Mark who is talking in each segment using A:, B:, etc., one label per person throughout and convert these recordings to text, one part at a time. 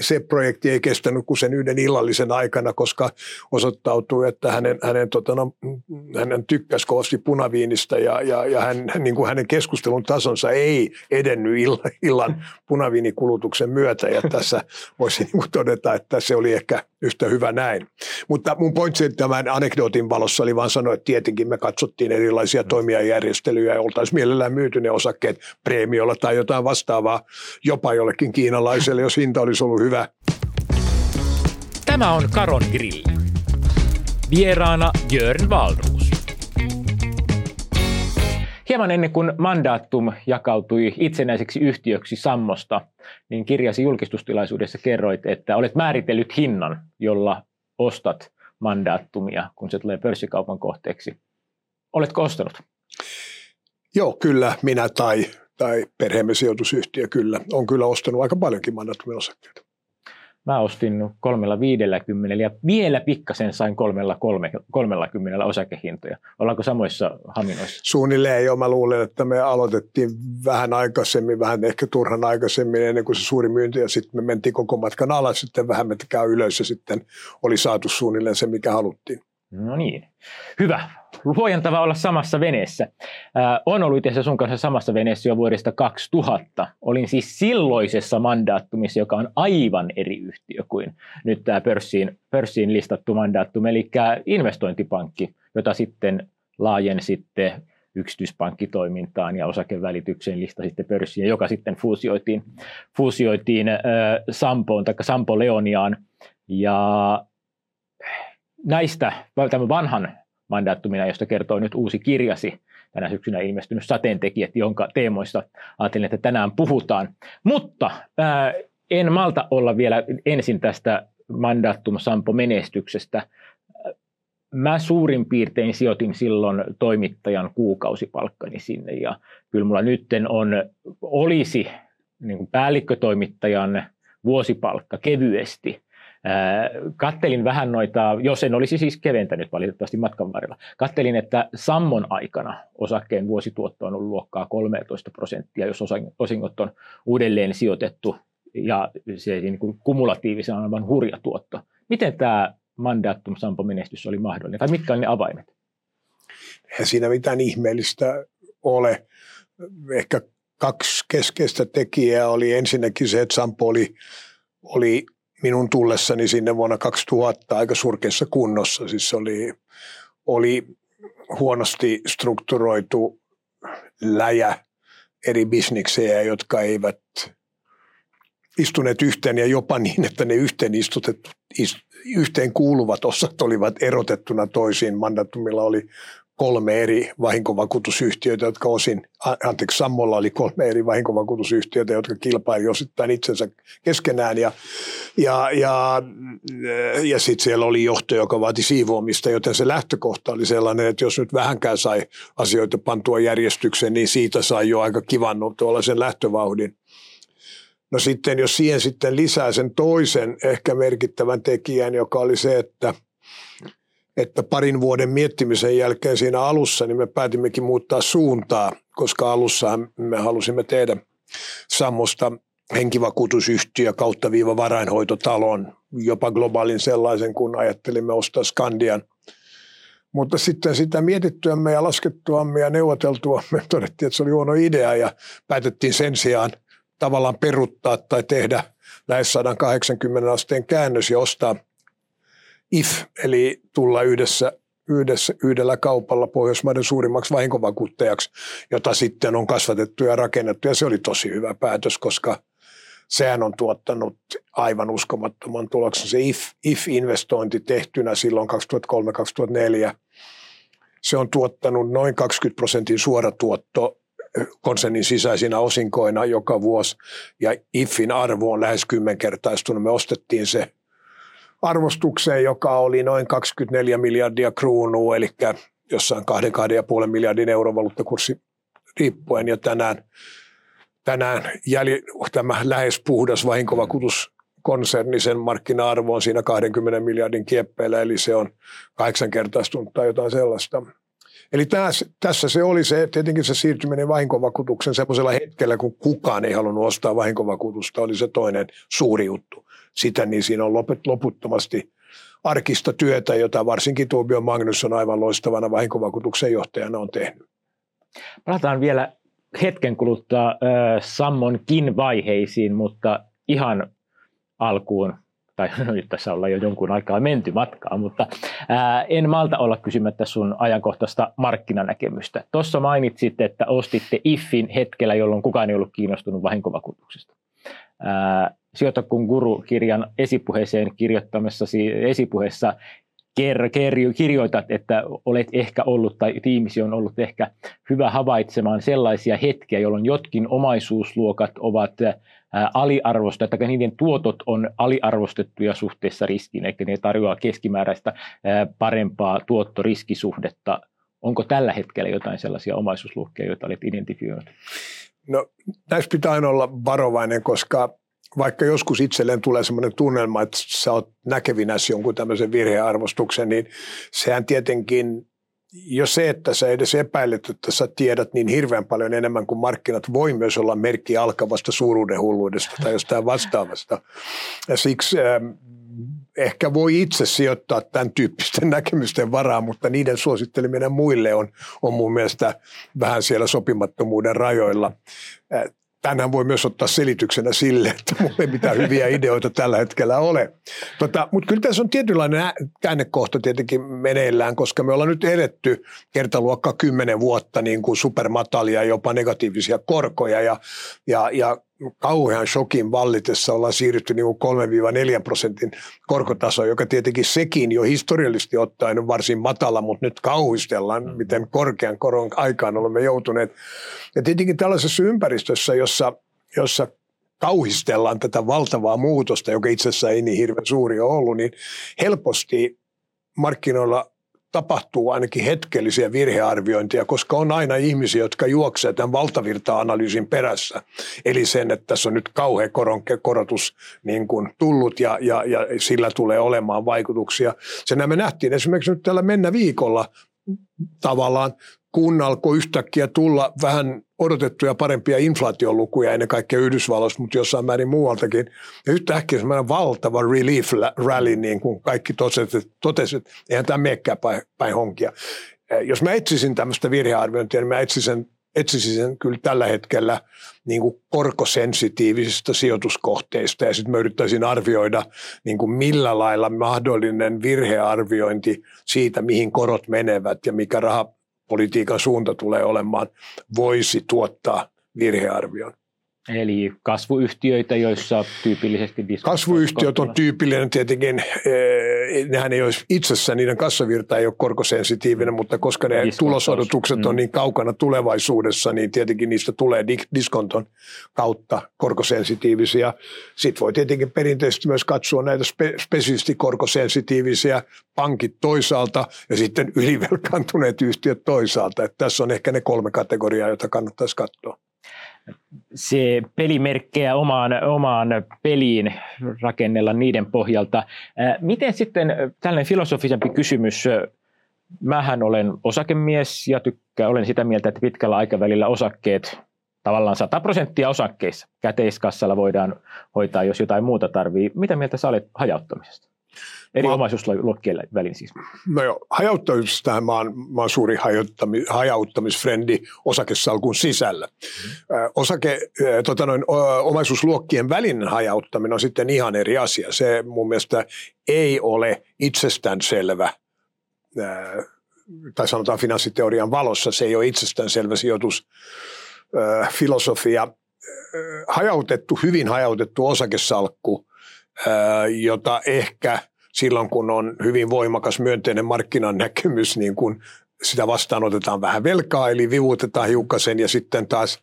A: se projekti ei kestänyt kuin sen yhden illallisen aikana, koska osoittautui, että hänen, hänen, tota, no, hänen tykkäsi kovasti punaviinista ja, ja, ja hän, niin kuin hänen keskustelun tasonsa ei edennyt illan, illan punaviinikulutuksen myötä. Ja tässä voisi niin kuin todeta, että se oli ehkä yhtä hyvä näin. Mutta mun pointsi tämän anekdootin valossa oli vaan sanoa, että tietenkin me katsottiin erilaisia mm. toimijajärjestelyjä ja oltaisiin mielellään myyty ne osakkeet preemiolla tai jotain vastaavaa jopa jollekin kiinalaiselle, jos hinta olisi ollut hyvä.
B: Tämä on Karon Grilli. Vieraana Jörn Valruus. Hieman ennen kuin Mandatum jakautui itsenäiseksi yhtiöksi Sammosta, niin kirjasi julkistustilaisuudessa kerroit, että olet määritellyt hinnan, jolla ostat Mandatumia, kun se tulee pörssikaupan kohteeksi. Oletko ostanut?
A: Joo, kyllä, minä tai, tai perheemme sijoitusyhtiö kyllä. On kyllä ostanut aika paljonkin Mandatumin osakkeita.
B: Mä ostin kolmella viidelläkymmenellä ja vielä pikkasen sain kolmella kolme, kolmellakymmenellä osakehintoja. Ollaanko samoissa haminoissa?
A: Suunnilleen jo. Mä luulen, että me aloitettiin vähän aikaisemmin, vähän ehkä turhan aikaisemmin ennen kuin se suuri myynti ja sitten me mentiin koko matkan alas, sitten vähän me ylös ja sitten oli saatu suunnilleen se, mikä haluttiin.
B: No niin, hyvä. Huojantava olla samassa veneessä. Äh, on ollut itse sun kanssa samassa veneessä jo vuodesta 2000. Olin siis silloisessa mandaattumissa, joka on aivan eri yhtiö kuin nyt tämä pörssiin, pörssiin listattu mandaattum, eli investointipankki, jota sitten laajensitte yksityispankkitoimintaan ja osakevälitykseen listasitte pörssiin, joka sitten fuusioitiin, fuusioitiin äh, Sampoon tai Sampo Leoniaan. Ja näistä, tämän vanhan mandaattumina, josta kertoo nyt uusi kirjasi, tänä syksynä ilmestynyt sateentekijät, jonka teemoista ajattelin, että tänään puhutaan. Mutta ää, en malta olla vielä ensin tästä mandaattum Sampo-menestyksestä. Mä suurin piirtein sijoitin silloin toimittajan kuukausipalkkani sinne ja kyllä mulla nytten on, olisi niin päällikkötoimittajan vuosipalkka kevyesti Kattelin vähän noita, jos en olisi siis keventänyt valitettavasti matkan varrella, kattelin, että Sammon aikana osakkeen vuosituotto on ollut luokkaa 13 prosenttia, jos osingot on uudelleen sijoitettu ja se niin kuin kumulatiivisen on aivan hurja tuotto. Miten tämä Mandatum Sampo menestys oli mahdollinen, tai mitkä on ne avaimet?
A: Eihän siinä mitään ihmeellistä ole. Ehkä kaksi keskeistä tekijää oli ensinnäkin se, että Sampo oli, oli minun tullessani sinne vuonna 2000 aika surkeassa kunnossa. Siis oli, oli huonosti strukturoitu läjä eri bisniksejä, jotka eivät istuneet yhteen ja jopa niin, että ne yhteen, istutettu, yhteen kuuluvat osat olivat erotettuna toisiin. Mandatumilla oli kolme eri vahinkovakuutusyhtiötä, jotka osin, anteeksi, Sammolla oli kolme eri vahinkovakuutusyhtiötä, jotka kilpaili osittain itsensä keskenään ja, ja, ja, ja sitten siellä oli johto, joka vaati siivoamista, joten se lähtökohta oli sellainen, että jos nyt vähänkään sai asioita pantua järjestykseen, niin siitä sai jo aika kivan tuollaisen lähtövauhdin. No sitten, jos siihen sitten lisää sen toisen ehkä merkittävän tekijän, joka oli se, että – että parin vuoden miettimisen jälkeen siinä alussa niin me päätimmekin muuttaa suuntaa, koska alussa me halusimme tehdä Sammosta henkivakuutusyhtiö kautta viiva varainhoitotalon, jopa globaalin sellaisen, kun ajattelimme ostaa Skandian. Mutta sitten sitä mietittyämme ja laskettuamme ja neuvoteltuamme todettiin, että se oli huono idea ja päätettiin sen sijaan tavallaan peruttaa tai tehdä lähes 180 asteen käännös ja ostaa IF, eli tulla yhdessä, yhdessä, yhdellä kaupalla Pohjoismaiden suurimmaksi vahinkovakuuttajaksi, jota sitten on kasvatettu ja rakennettu. Ja se oli tosi hyvä päätös, koska sehän on tuottanut aivan uskomattoman tuloksen. Se IF, IF-investointi tehtynä silloin 2003-2004, se on tuottanut noin 20 prosentin suoratuotto konsernin sisäisinä osinkoina joka vuosi, ja IFin arvo on lähes kymmenkertaistunut. Me ostettiin se arvostukseen, joka oli noin 24 miljardia kruunua, eli jossain 2-2,5 miljardin euron valuuttakurssi riippuen. Ja tänään, tänään jäl, tämä lähes puhdas vahinkovakuutus konserni, sen markkina-arvo on siinä 20 miljardin kieppeillä, eli se on kahdeksankertaistunut tai jotain sellaista. Eli tässä, tässä se oli se, tietenkin se siirtyminen vahinkovakuutuksen semmoisella hetkellä, kun kukaan ei halunnut ostaa vahinkovakuutusta, oli se toinen suuri juttu. Sitä niin siinä on loputtomasti arkista työtä, jota varsinkin Tuobio Magnus on aivan loistavana vahinkovakuutuksen johtajana on tehnyt.
B: Palataan vielä hetken kuluttua äh, Sammonkin vaiheisiin, mutta ihan alkuun tai nyt tässä ollaan jo jonkun aikaa menty matkaa, mutta ää, en malta olla kysymättä sun ajankohtaista markkinanäkemystä. Tuossa mainitsit, että ostitte IFFin hetkellä, jolloin kukaan ei ollut kiinnostunut vahinkovakuutuksesta. Ää, Sijoita kun guru-kirjan esipuheeseen kirjoittamassa esipuheessa ker, ker, kirjoitat, että olet ehkä ollut tai tiimisi on ollut ehkä hyvä havaitsemaan sellaisia hetkiä, jolloin jotkin omaisuusluokat ovat aliarvostettuja, että niiden tuotot on aliarvostettuja suhteessa riskiin, eli ne tarjoaa keskimääräistä parempaa tuottoriskisuhdetta. Onko tällä hetkellä jotain sellaisia omaisuusluokkia, joita olet identifioinut?
A: No näissä pitää aina olla varovainen, koska vaikka joskus itselleen tulee sellainen tunnelma, että sä oot näkevinäsi jonkun tämmöisen virhearvostuksen, niin sehän tietenkin jo se, että sä edes epäilet, että sä tiedät niin hirveän paljon enemmän kuin markkinat, voi myös olla merkki alkavasta suuruuden hulluudesta tai jostain vastaavasta. Ja siksi äh, ehkä voi itse sijoittaa tämän tyyppisten näkemysten varaan, mutta niiden suositteleminen muille on, on mun mielestä vähän siellä sopimattomuuden rajoilla. Tänään voi myös ottaa selityksenä sille, että mulla ei mitään hyviä ideoita tällä hetkellä ole. Tota, mutta kyllä tässä on tietynlainen käännekohta tietenkin meneillään, koska me ollaan nyt edetty kertaluokka kymmenen vuotta niin kuin supermatalia, jopa negatiivisia korkoja ja, ja, ja kauhean shokin vallitessa ollaan siirrytty niin kuin 3-4 prosentin korkotaso, joka tietenkin sekin jo historiallisesti ottaen on varsin matala, mutta nyt kauhistellaan, mm. miten korkean koron aikaan olemme joutuneet. Ja tietenkin tällaisessa ympäristössä, jossa, jossa kauhistellaan tätä valtavaa muutosta, joka itse asiassa ei niin hirveän suuri ole ollut, niin helposti markkinoilla tapahtuu ainakin hetkellisiä virhearviointia, koska on aina ihmisiä, jotka juoksevat tämän valtavirta-analyysin perässä. Eli sen, että tässä on nyt kauhean koron, korotus niin kuin tullut ja, ja, ja sillä tulee olemaan vaikutuksia. Sen me nähtiin esimerkiksi nyt tällä mennä viikolla tavallaan kun alkoi yhtäkkiä tulla vähän odotettuja parempia inflaatiolukuja ennen kaikkea Yhdysvalloissa, mutta jossain määrin muualtakin. Ja yhtäkkiä semmoinen valtava relief rally, niin kuin kaikki totesivat, että eihän tämä menekään päin, päin honkia. Jos mä etsisin tämmöistä virhearviointia, niin mä etsisin, etsisin sen kyllä tällä hetkellä niin kuin korkosensitiivisistä sijoituskohteista ja sitten mä yrittäisin arvioida niin kuin millä lailla mahdollinen virhearviointi siitä, mihin korot menevät ja mikä raha, politiikan suunta tulee olemaan, voisi tuottaa virhearvion.
B: Eli kasvuyhtiöitä, joissa tyypillisesti...
A: Kasvuyhtiöt on tyypillinen tietenkin, eh, nehän ei olisi itsessään, niiden kassavirta ei ole korkosensitiivinen, mutta koska ne tulosodotukset mm. on niin kaukana tulevaisuudessa, niin tietenkin niistä tulee diskonton kautta korkosensitiivisiä. Sitten voi tietenkin perinteisesti myös katsoa näitä spe- spesifisti korkosensitiivisiä pankit toisaalta ja sitten ylivelkaantuneet yhtiöt toisaalta. Että tässä on ehkä ne kolme kategoriaa, joita kannattaisi katsoa
B: se pelimerkkejä omaan, omaan peliin rakennella niiden pohjalta. Miten sitten tällainen filosofisempi kysymys, mähän olen osakemies ja tykkään, olen sitä mieltä, että pitkällä aikavälillä osakkeet tavallaan 100 prosenttia osakkeissa käteiskassalla voidaan hoitaa, jos jotain muuta tarvii. Mitä mieltä sä olet hajauttamisesta? Eri mä, omaisuusluokkien välin siis.
A: No joo, hajauttamisestahan mä oon, mä oon suuri hajauttamis, hajauttamisfrendi osakesalkun sisällä. Mm-hmm. osake, tota noin, omaisuusluokkien välinen hajauttaminen on sitten ihan eri asia. Se mun mielestä ei ole itsestäänselvä tai sanotaan finanssiteorian valossa, se ei ole itsestäänselvä sijoitusfilosofia. Hajautettu, hyvin hajautettu osakesalkku, jota ehkä – silloin, kun on hyvin voimakas myönteinen markkinan näkemys, niin kun sitä vastaan otetaan vähän velkaa, eli vivutetaan hiukkasen ja sitten taas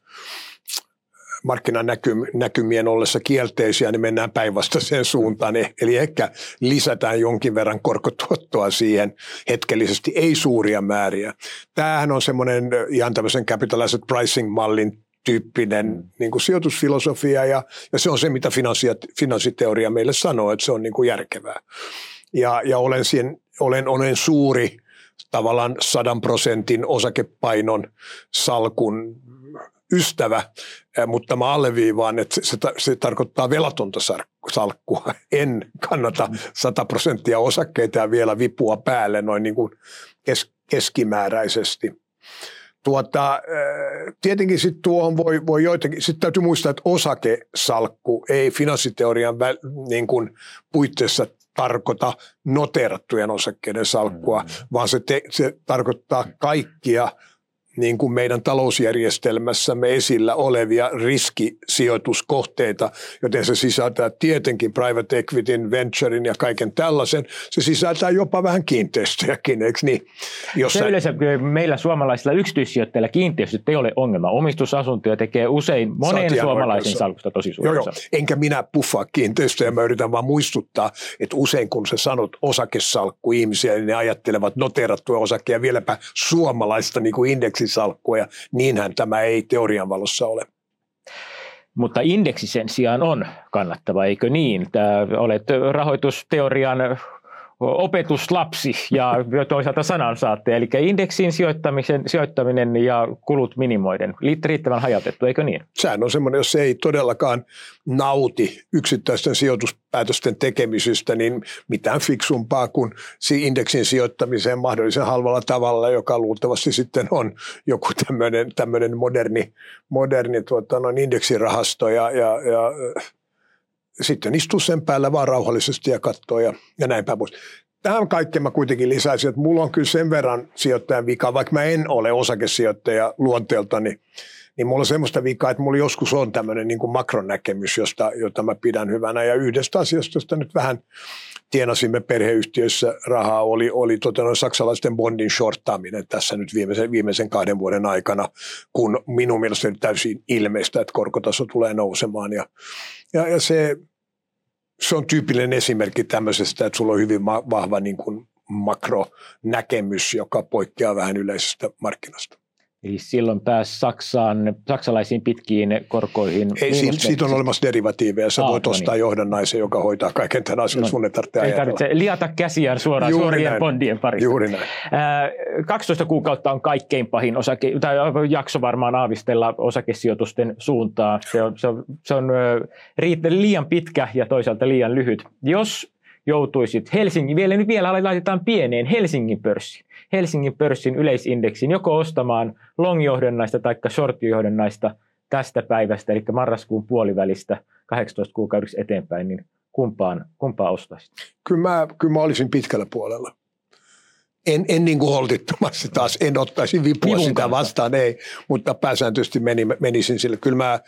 A: markkinan näkymien ollessa kielteisiä, niin mennään päinvastaiseen suuntaan. Eli ehkä lisätään jonkin verran korkotuottoa siihen hetkellisesti, ei suuria määriä. Tämähän on semmoinen ihan tämmöisen capitalized pricing-mallin tyyppinen mm. niin kuin sijoitusfilosofia ja, ja se on se, mitä finanssiteoria meille sanoo, että se on niin kuin järkevää. Ja, ja olen, siihen, olen, olen suuri tavallaan sadan prosentin osakepainon salkun ystävä, mutta mä alleviivaan, että se, se tarkoittaa velatonta salkkua. En kannata 100 prosenttia osakkeita ja vielä vipua päälle noin niin kuin kes, keskimääräisesti. Tuota, tietenkin sitten tuohon voi, voi joitakin, sitten täytyy muistaa, että osakesalkku ei finanssiteorian väl, niin kuin puitteissa tarkoita noterattujen osakkeiden salkkua, mm-hmm. vaan se, te, se tarkoittaa kaikkia – niin kuin meidän talousjärjestelmässämme esillä olevia riskisijoituskohteita, joten se sisältää tietenkin private equityn, venturein ja kaiken tällaisen. Se sisältää jopa vähän kiinteistöjäkin, eikö niin?
B: Jossa... Se yleensä meillä suomalaisilla yksityissijoittajilla kiinteistöt ei ole ongelma. Omistusasuntoja tekee usein monen suomalaisen salkusta tosi suurin joo, joo.
A: Enkä minä puffaa kiinteistöjä, mä yritän vaan muistuttaa, että usein kun sä sanot osakesalkku ihmisiä, niin ne ajattelevat noterattuja osakkeja vieläpä suomalaista niin kuin indeksi indeksisalkkua ja niinhän tämä ei teorian valossa ole.
B: Mutta indeksi sen sijaan on kannattava, eikö niin? Tämä olet rahoitusteorian opetuslapsi ja toisaalta sanansaatte, eli indeksin sijoittamisen, sijoittaminen ja kulut minimoiden. Riittävän hajautettu, eikö niin?
A: Sehän on semmoinen, jos ei todellakaan nauti yksittäisten sijoituspäätösten tekemisistä, niin mitään fiksumpaa kuin indeksin sijoittamiseen mahdollisen halvalla tavalla, joka luultavasti sitten on joku tämmöinen, tämmöinen moderni, moderni tuota, noin indeksirahasto ja, ja, ja sitten istuu sen päällä vaan rauhallisesti ja katsoo ja, ja näin päin pois. Tähän kaikkeen mä kuitenkin lisäisin, että mulla on kyllä sen verran sijoittajan vika, vaikka mä en ole osakesijoittaja luonteeltani, niin mulla on semmoista vikaa, että mulla joskus on tämmöinen niin makronäkemys, josta, jota mä pidän hyvänä. Ja yhdestä asiasta, josta nyt vähän tienasimme perheyhtiöissä rahaa, oli, oli tota, noin saksalaisten bondin shorttaaminen tässä nyt viimeisen, viimeisen kahden vuoden aikana, kun minun mielestäni täysin ilmeistä, että korkotaso tulee nousemaan. Ja, ja, ja se, se on tyypillinen esimerkki tämmöisestä, että sulla on hyvin vahva niin kuin makronäkemys, joka poikkeaa vähän yleisestä markkinasta.
B: Eli silloin pääsi Saksaan, saksalaisiin pitkiin korkoihin.
A: Ei, siitä, siitä on olemassa derivatiiveja. Sä ah, voit no ostaa niin. johdannaisen, joka hoitaa kaiken tämän asian. No, sun ei tarvitse
B: Ei tarvitse liata käsiään suoraan Juuri suorien näin. bondien parissa.
A: Juuri näin.
B: 12 kuukautta on kaikkein pahin osake, tai jakso varmaan aavistella osakesijoitusten suuntaa. Se on, se on, se on liian pitkä ja toisaalta liian lyhyt. Jos joutuisit Helsingin, vielä nyt vielä laitetaan pieneen Helsingin pörssiin, Helsingin pörssin yleisindeksin joko ostamaan long-johdennaista tai short-johdennaista tästä päivästä, eli marraskuun puolivälistä 18 kuukaudeksi eteenpäin, niin kumpaan, kumpaan ostaisit?
A: Kyllä mä, kyllä mä olisin pitkällä puolella. En, en niin kuin holtittomasti taas, en ottaisi vipua Minun sitä kanssa. vastaan, ei, mutta pääsääntöisesti meni, menisin sille. Kyllä mä, äh,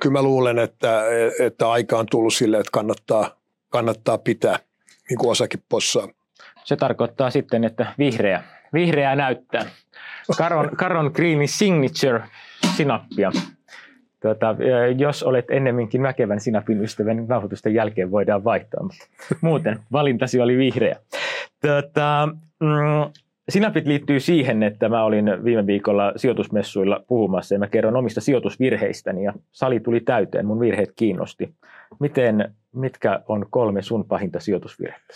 A: kyllä mä luulen, että, että aika on tullut sille, että kannattaa, kannattaa pitää niin kuin osakepossaa.
B: Se tarkoittaa sitten, että vihreä, vihreää näyttää. Caron, Caron Greenin Signature sinappia. Tuota, jos olet ennemminkin väkevän sinapin ystävä, niin nauhoitusten jälkeen voidaan vaihtaa. Mutta muuten valintasi oli vihreä. Tuota, mm, sinapit liittyy siihen, että mä olin viime viikolla sijoitusmessuilla puhumassa ja mä kerron omista sijoitusvirheistäni ja sali tuli täyteen, mun virheet kiinnosti. Miten, mitkä on kolme sun pahinta sijoitusvirhettä?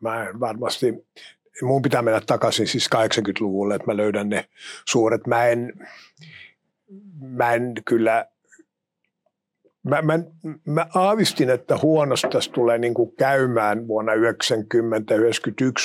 A: Mä varmasti, mun pitää mennä takaisin siis 80-luvulle, että mä löydän ne suuret. Mä en, mä en kyllä Mä, mä, mä aavistin, että huonosti tässä tulee niin kuin käymään vuonna 90-91,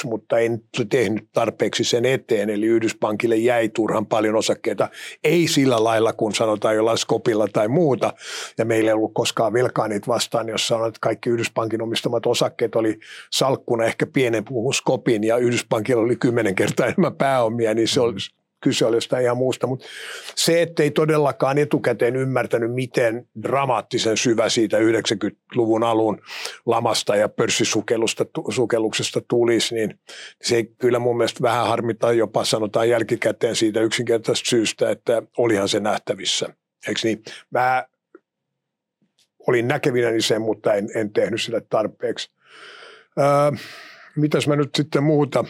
A: mutta en tehnyt tarpeeksi sen eteen. Eli Yhdyspankille jäi turhan paljon osakkeita. Ei sillä lailla, kun sanotaan jollain skopilla tai muuta. Ja meillä ei ollut koskaan velkaa niitä vastaan, jos sanotaan, että kaikki Yhdyspankin omistamat osakkeet oli salkkuna ehkä pienen kuin skopin ja Yhdyspankilla oli kymmenen kertaa enemmän pääomia, niin se oli, kyse oli jostain ihan muusta, mutta se, ettei todellakaan etukäteen ymmärtänyt, miten dramaattisen syvä siitä 90-luvun alun lamasta ja pörssisukelluksesta tulisi, niin se kyllä mun mielestä vähän harmittaa jopa sanotaan jälkikäteen siitä yksinkertaisesta syystä, että olihan se nähtävissä. Eikö niin? Mä olin näkevinäni sen, mutta en, en tehnyt sille tarpeeksi. Öö, mitäs mä nyt sitten muuta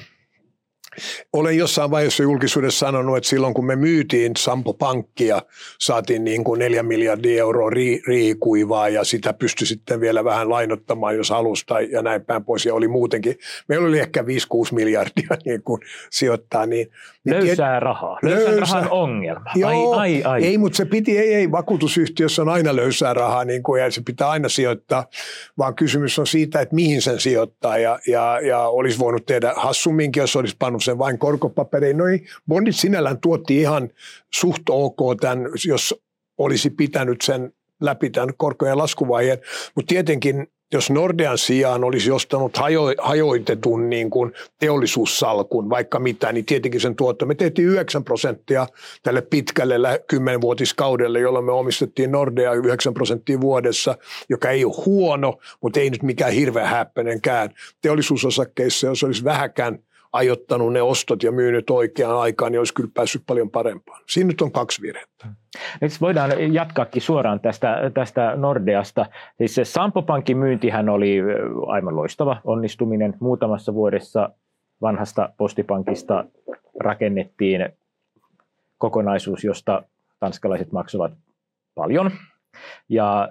A: olen jossain vaiheessa julkisuudessa sanonut, että silloin kun me myytiin Sampo Pankkia, saatiin niin kuin 4 miljardia euroa ri, riikuivaa ja sitä pystyi sitten vielä vähän lainottamaan, jos halusi ja näin päin pois. Ja oli muutenkin, meillä oli ehkä 5-6 miljardia niin kuin sijoittaa. Niin,
B: niin löysää rahaa, löysän löysää, rahan ongelma.
A: Joo, ai, ai, ai. ei, mutta se piti, ei, ei, vakuutusyhtiössä on aina löysää rahaa niin kuin, ja se pitää aina sijoittaa, vaan kysymys on siitä, että mihin sen sijoittaa ja, ja, ja olisi voinut tehdä hassumminkin, jos olisi pannut sen vain korkopaperiin. No ei, bondit sinällään tuotti ihan suht ok tämän, jos olisi pitänyt sen läpi tämän korkojen laskuvaiheen, mutta tietenkin jos Nordean sijaan olisi ostanut hajo, hajoitetun niin kuin teollisuussalkun, vaikka mitä, niin tietenkin sen tuotto. Me tehtiin 9 prosenttia tälle pitkälle kymmenvuotiskaudelle, jolloin me omistettiin Nordea 9 prosenttia vuodessa, joka ei ole huono, mutta ei nyt mikään hirveän häppänenkään. Teollisuusosakkeissa, jos olisi vähäkään ajottanut ne ostot ja myynyt oikeaan aikaan, niin olisi kyllä päässyt paljon parempaan. Siinä nyt on kaksi virhettä.
B: Nyt voidaan jatkaakin suoraan tästä, tästä Nordeasta. Siis se Sampo Pankin myyntihän oli aivan loistava onnistuminen. Muutamassa vuodessa vanhasta postipankista rakennettiin kokonaisuus, josta tanskalaiset maksavat paljon. Ja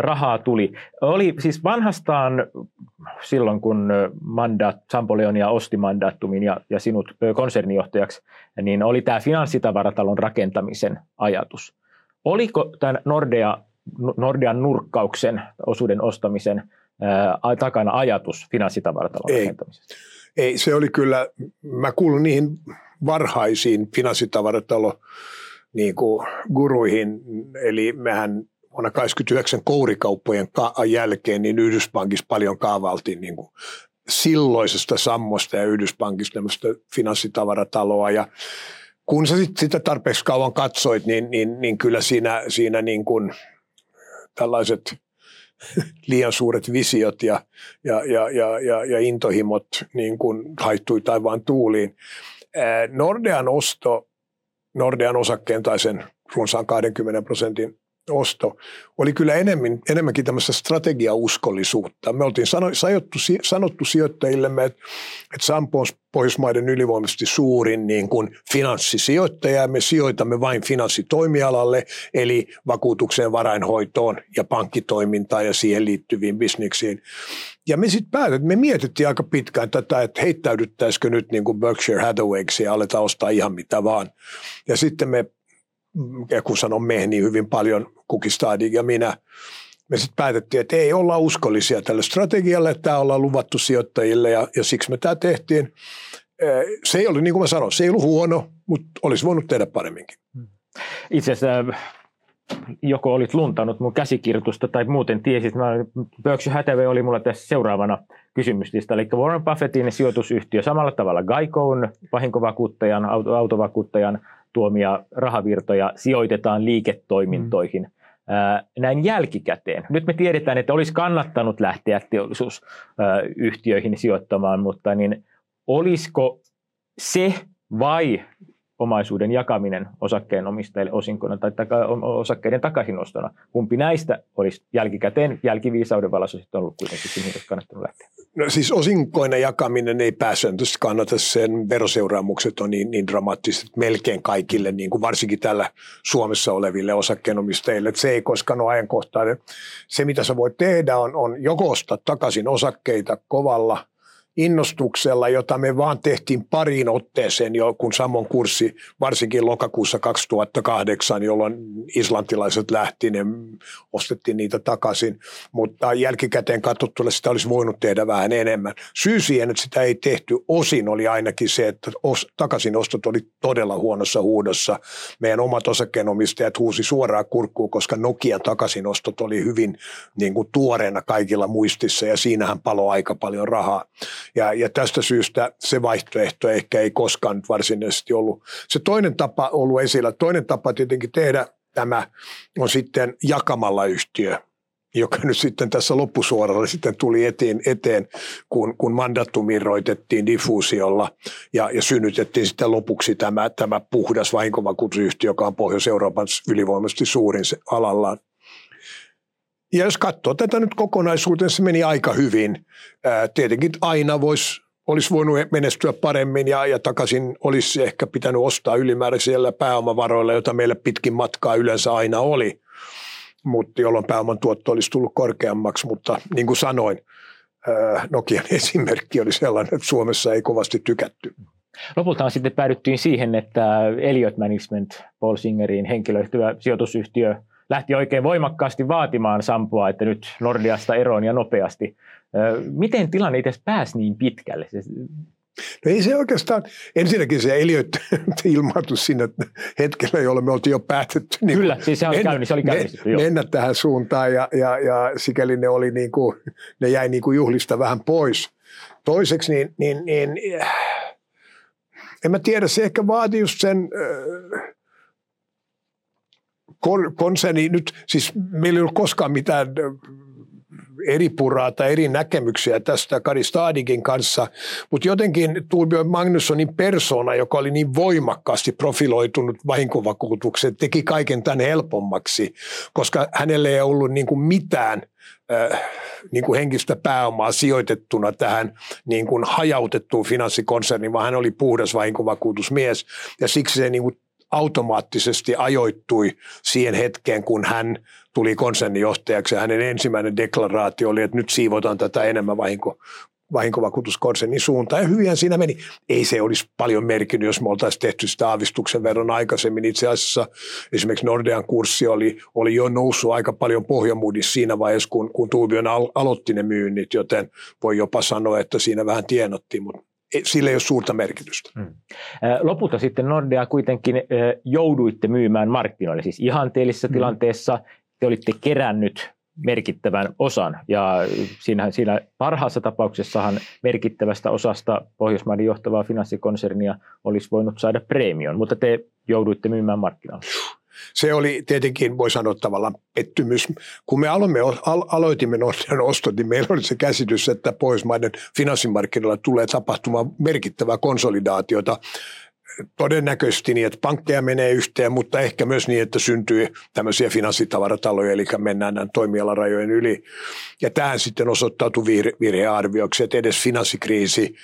B: rahaa tuli. Oli siis vanhastaan silloin, kun mandaat, Sampo Leonia osti mandaattumin ja, ja sinut konsernijohtajaksi, niin oli tämä finanssitavaratalon rakentamisen ajatus. Oliko tämän Nordea, Nordean nurkkauksen osuuden ostamisen ää, takana ajatus finanssitavaratalon
A: Ei.
B: rakentamisesta?
A: Ei, se oli kyllä, mä kuulun niihin varhaisiin finanssitavaratalo niin kuin guruihin, eli mehän vuonna 1989 kourikauppojen jälkeen niin Yhdyspankissa paljon kaavaltiin niin kuin silloisesta Sammosta ja Yhdyspankista finanssitavarataloa ja kun sä sit sitä tarpeeksi kauan katsoit, niin, niin, niin kyllä siinä, siinä niin kuin tällaiset liian suuret visiot ja, ja, ja, ja, ja, ja intohimot niin kuin haittui taivaan tuuliin. Nordean osto, Nordean osakkeen tai sen runsaan 20 prosentin osto oli kyllä enemmän, enemmänkin tämmöistä strategiauskollisuutta. Me oltiin sano, sanottu, sanottu sijoittajillemme, että, että Sampo on Pohjoismaiden ylivoimaisesti suurin niin kuin finanssisijoittaja ja me sijoitamme vain finanssitoimialalle, eli vakuutukseen, varainhoitoon ja pankkitoimintaan ja siihen liittyviin bisneksiin. Ja me sitten päätettiin, me mietittiin aika pitkään tätä, että heittäydyttäisikö nyt niin kuin Berkshire Hathawayksi ja aletaan ostaa ihan mitä vaan. Ja sitten me ja kun sanon me, niin hyvin paljon Kukistadi ja minä, me sitten päätettiin, että ei olla uskollisia tälle strategialle, että tämä ollaan luvattu sijoittajille ja, ja siksi me tämä tehtiin. Se ei ollut, niin kuin mä sanoin, se ei ollut huono, mutta olisi voinut tehdä paremminkin.
B: Itse asiassa joko olit luntanut mun käsikirjoitusta tai muuten tiesit. Mä, Berkshire Hathaway oli mulla tässä seuraavana kysymyslista. Eli Warren Buffettin sijoitusyhtiö samalla tavalla Geicoon vahinkovakuuttajan, autovakuuttajan tuomia rahavirtoja sijoitetaan liiketoimintoihin mm. näin jälkikäteen. Nyt me tiedetään, että olisi kannattanut lähteä teollisuusyhtiöihin sijoittamaan, mutta niin olisiko se vai omaisuuden jakaminen osakkeenomistajille osinkona tai taka, osakkeiden takaisinostona. Kumpi näistä olisi jälkikäteen, jälkiviisauden valossa sitten ollut kuitenkin mihin olisi kannattanut lähteä?
A: No siis osinkoina jakaminen ei pääsääntöisesti kannata, sen veroseuraamukset on niin, niin dramaattiset melkein kaikille, niin kuin varsinkin tällä Suomessa oleville osakkeenomistajille, että se ei koskaan ole ajankohtainen. Se mitä sä voit tehdä on, on joko ostaa takaisin osakkeita kovalla – innostuksella, jota me vaan tehtiin pariin otteeseen jo, kun Samon kurssi, varsinkin lokakuussa 2008, jolloin islantilaiset lähti, ne ostettiin niitä takaisin, mutta jälkikäteen katsottuna sitä olisi voinut tehdä vähän enemmän. Syy siihen, että sitä ei tehty osin, oli ainakin se, että os, takaisin-ostot oli todella huonossa huudossa. Meidän omat osakkeenomistajat huusi suoraan kurkkuun, koska Nokian takaisin-ostot oli hyvin niin kuin tuoreena kaikilla muistissa ja siinähän palo aika paljon rahaa. Ja, ja tästä syystä se vaihtoehto ehkä ei koskaan varsinaisesti ollut. Se toinen tapa ollut esillä. Toinen tapa tietenkin tehdä tämä on sitten jakamalla yhtiö joka nyt sitten tässä loppusuoralla sitten tuli eteen, eteen kun, kun mandattum diffuusiolla ja, ja synnytettiin sitten lopuksi tämä, tämä puhdas vahinkovakuutusyhtiö, joka on Pohjois-Euroopan ylivoimaisesti suurin alallaan. Ja jos katsoo tätä nyt kokonaisuuteen, se meni aika hyvin. Tietenkin aina voisi olisi voinut menestyä paremmin ja, ja takaisin olisi ehkä pitänyt ostaa ylimääräisillä pääomavaroilla, joita meillä pitkin matkaa yleensä aina oli, mutta jolloin pääoman tuotto olisi tullut korkeammaksi, mutta niin kuin sanoin, Nokian esimerkki oli sellainen, että Suomessa ei kovasti tykätty.
B: Lopulta sitten päädyttiin siihen, että Elliot Management, Paul Singerin henkilöyhtyä sijoitusyhtiö, lähti oikein voimakkaasti vaatimaan Sampoa, että nyt Nordiasta eroon ja nopeasti. Miten tilanne itse pääsi niin pitkälle?
A: No ei se oikeastaan, ensinnäkin se Eliot ilmoitus sinne hetkellä, jolloin me oltiin jo päätetty.
B: Niin Kyllä, siis se oli käynnissä, oli käynnissä.
A: Me, mennä tähän suuntaan ja, ja, ja sikäli ne, oli niin kuin, ne jäi niin kuin juhlista vähän pois. Toiseksi niin, niin, niin en mä tiedä, se ehkä vaati just sen konserni, nyt siis meillä ei ollut koskaan mitään eri puraa tai eri näkemyksiä tästä Kari Stadikin kanssa, mutta jotenkin Torbjörn Magnussonin persona, joka oli niin voimakkaasti profiloitunut vahinkovakuutuksen, teki kaiken tämän helpommaksi, koska hänelle ei ollut niin kuin mitään äh, niin kuin henkistä pääomaa sijoitettuna tähän niin kuin hajautettuun finanssikonserniin, vaan hän oli puhdas vahinkovakuutusmies. Ja siksi se niin kuin automaattisesti ajoittui siihen hetkeen, kun hän tuli konsernijohtajaksi ja hänen ensimmäinen deklaraatio oli, että nyt siivotaan tätä enemmän vahinko, vahinkovakuutuskonsernin suuntaan. Ja hyvin siinä meni. Ei se olisi paljon merkinnyt, jos me oltaisiin tehty sitä aavistuksen verran aikaisemmin. Itse asiassa esimerkiksi Nordean kurssi oli, oli jo noussut aika paljon pohjamuudissa siinä vaiheessa, kun, kun Tuubion al, aloitti ne myynnit, joten voi jopa sanoa, että siinä vähän tienottiin, mutta sillä ei ole suurta merkitystä. Hmm.
B: Lopulta sitten Nordea kuitenkin jouduitte myymään markkinoille, siis ihanteellisessa hmm. tilanteessa te olitte kerännyt merkittävän osan. Ja siinä, siinä parhaassa tapauksessahan merkittävästä osasta Pohjoismaiden johtavaa finanssikonsernia olisi voinut saada preemion, mutta te jouduitte myymään markkinoille.
A: Se oli tietenkin, voi sanoa tavallaan pettymys. Kun me aloimme, aloitimme Nordean ostot, niin meillä oli se käsitys, että Pohjoismaiden finanssimarkkinoilla tulee tapahtumaan merkittävää konsolidaatiota todennäköisesti niin, että pankkeja menee yhteen, mutta ehkä myös niin, että syntyy tämmöisiä finanssitavarataloja, eli mennään näiden toimialarajojen yli. Ja tähän sitten osoittautui virhearvioksi, että edes finanssikriisi,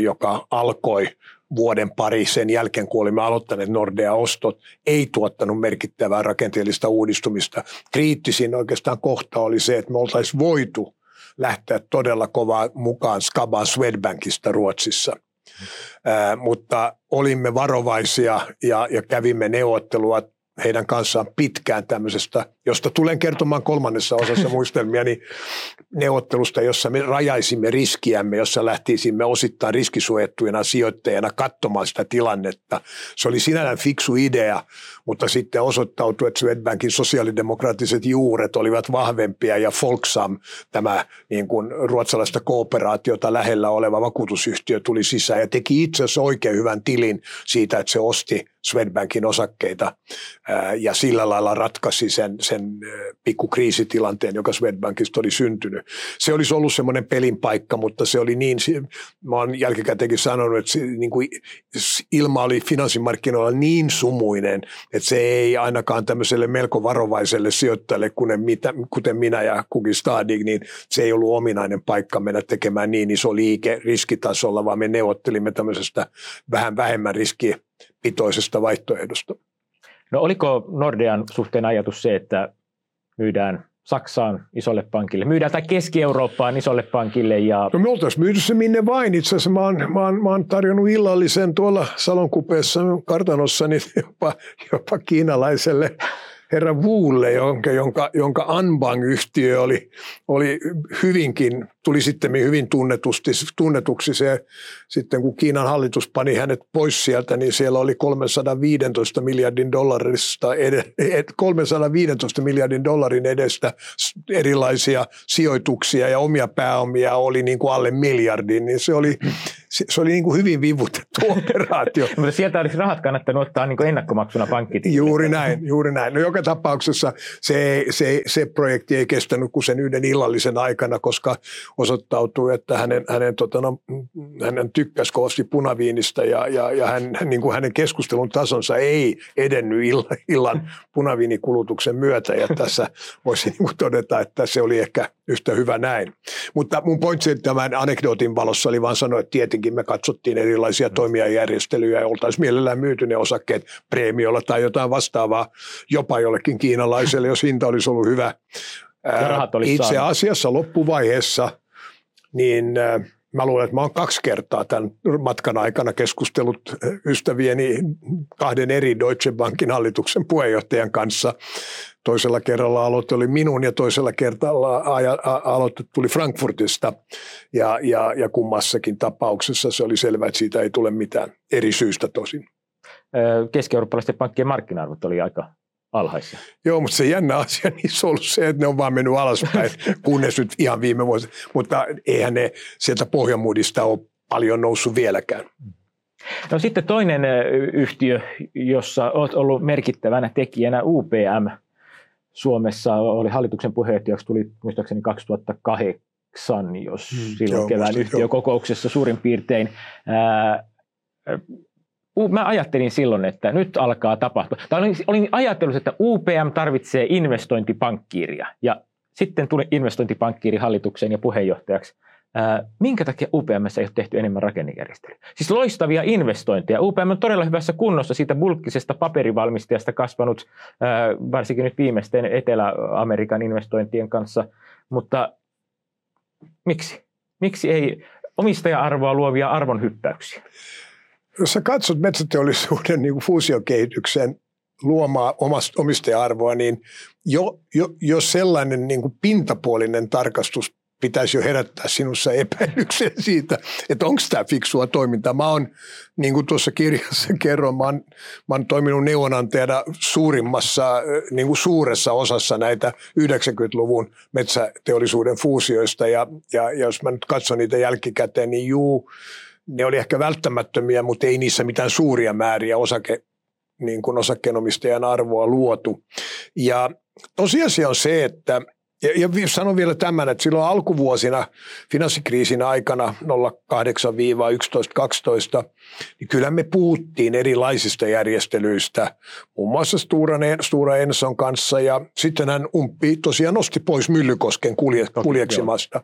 A: joka alkoi vuoden pari sen jälkeen, kun olimme aloittaneet Nordea-ostot, ei tuottanut merkittävää rakenteellista uudistumista. Kriittisin oikeastaan kohta oli se, että me oltaisiin voitu lähteä todella kovaa mukaan Skaba Swedbankista Ruotsissa. Mm. mutta olimme varovaisia ja, ja kävimme neuvottelua heidän kanssaan pitkään tämmöisestä, josta tulen kertomaan kolmannessa osassa muistelmia, niin neuvottelusta, jossa me rajaisimme riskiämme, jossa lähtisimme osittain riskisuojattuina sijoittajana katsomaan sitä tilannetta. Se oli sinällään fiksu idea, mutta sitten osoittautui, että Swedbankin sosiaalidemokraattiset juuret olivat vahvempia ja Folksam, tämä niin kuin ruotsalaista kooperaatiota lähellä oleva vakuutusyhtiö tuli sisään ja teki itse asiassa oikein hyvän tilin siitä, että se osti Swedbankin osakkeita ja sillä lailla ratkaisi sen, sen pikku kriisitilanteen, joka Swedbankista oli syntynyt. Se olisi ollut semmoinen pelin paikka, mutta se oli niin, mä olen jälkikäteenkin sanonut, että se, niin kuin ilma oli finanssimarkkinoilla niin sumuinen, että se ei ainakaan tämmöiselle melko varovaiselle sijoittajalle, kuten minä ja kukin Stadig, niin se ei ollut ominainen paikka mennä tekemään niin iso liike riskitasolla, vaan me neuvottelimme tämmöisestä vähän vähemmän riskipitoisesta vaihtoehdosta.
B: No oliko Nordean suhteen ajatus se, että myydään Saksaan isolle pankille, myydään tai Keski-Eurooppaan isolle pankille. Ja...
A: No me oltaisiin myyty se minne vain. Itse asiassa mä oon, mä oon, mä oon tarjonnut illallisen tuolla salonkupeessa kartanossa jopa, jopa kiinalaiselle herra Wulle, jonka, jonka, jonka Anbang-yhtiö oli, oli hyvinkin, tuli sitten hyvin tunnetusti, tunnetuksi se, sitten kun Kiinan hallitus pani hänet pois sieltä, niin siellä oli 315 miljardin dollarista, 315 miljardin dollarin edestä erilaisia sijoituksia ja omia pääomia oli niin kuin alle miljardin, niin se oli, se, se oli niin kuin hyvin vivutettu operaatio.
B: Mutta sieltä olisi rahat kannattanut ottaa niin kuin ennakkomaksuna pankkitilille.
A: Juuri näin, juuri näin. No joka tapauksessa se, se, se projekti ei kestänyt kuin sen yhden illallisen aikana, koska osoittautui, että hänen, hänen, tota, no, hänen tykkäsi kovasti punaviinistä ja, ja, ja hän, niin kuin hänen keskustelun tasonsa ei edennyt illan, illan punaviinikulutuksen myötä. Ja tässä voisi niin kuin todeta, että se oli ehkä yhtä hyvä näin. Mutta mun pointsi tämän anekdootin valossa oli vaan sanoa, että tietenkin me katsottiin erilaisia mm. toimijajärjestelyjä ja oltaisiin mielellään myyty ne osakkeet preemiolla tai jotain vastaavaa jopa jollekin kiinalaiselle, jos hinta olisi ollut hyvä.
B: Olisi
A: Itse
B: saanut.
A: asiassa loppuvaiheessa niin mä luulen, että mä oon kaksi kertaa tämän matkan aikana keskustellut ystävieni kahden eri Deutsche Bankin hallituksen puheenjohtajan kanssa. Toisella kerralla aloite oli minun ja toisella kerralla aloite tuli Frankfurtista ja, ja, ja kummassakin tapauksessa se oli selvää, että siitä ei tule mitään eri syystä tosin.
B: Keski-eurooppalaisten pankkien markkina-arvot oli aika alhaisia.
A: Joo, mutta se jännä asia niissä on ollut se, että ne on vaan mennyt alaspäin, kunnes nyt ihan viime vuosi. Mutta eihän ne sieltä Pohjamudista ole paljon noussut vieläkään.
B: No sitten toinen yhtiö, jossa olet ollut merkittävänä tekijänä UPM Suomessa, oli hallituksen puheenjohtajaksi, tuli muistaakseni 2008, jos hmm, silloin joo, kevään yhtiökokouksessa suurin piirtein. Ää, mä ajattelin silloin, että nyt alkaa tapahtua. Tai olin, olin ajatellut, että UPM tarvitsee investointipankkiiria. Ja sitten tuli investointipankkiiri hallitukseen ja puheenjohtajaksi. Ää, minkä takia UPM ei ole tehty enemmän rakennejärjestelyä? Siis loistavia investointeja. UPM on todella hyvässä kunnossa siitä bulkkisesta paperivalmistajasta kasvanut, ää, varsinkin nyt viimeisten Etelä-Amerikan investointien kanssa. Mutta miksi? Miksi ei omistaja-arvoa luovia arvonhyppäyksiä?
A: jos sä katsot metsäteollisuuden niin fuusiokehityksen luomaa omistaja-arvoa, niin jo, jo, jo sellainen niin kuin pintapuolinen tarkastus pitäisi jo herättää sinussa epäilyksen siitä, että onko tämä fiksua toimintaa. Mä oon, niin kuin tuossa kirjassa kerron, mä oon, mä oon toiminut neuvonantajana suurimmassa, niin kuin suuressa osassa näitä 90-luvun metsäteollisuuden fuusioista. Ja, ja jos mä nyt katson niitä jälkikäteen, niin juu, ne oli ehkä välttämättömiä, mutta ei niissä mitään suuria määriä osake, niin kuin osakkeenomistajan arvoa luotu. Ja tosiasia on se, että ja, ja sanon vielä tämän, että silloin alkuvuosina, finanssikriisin aikana 08-11-12, niin kyllä me puhuttiin erilaisista järjestelyistä, muun muassa Stura, Enson kanssa, ja sitten hän umppi tosiaan nosti pois Myllykosken kulje, kuljeksimasta.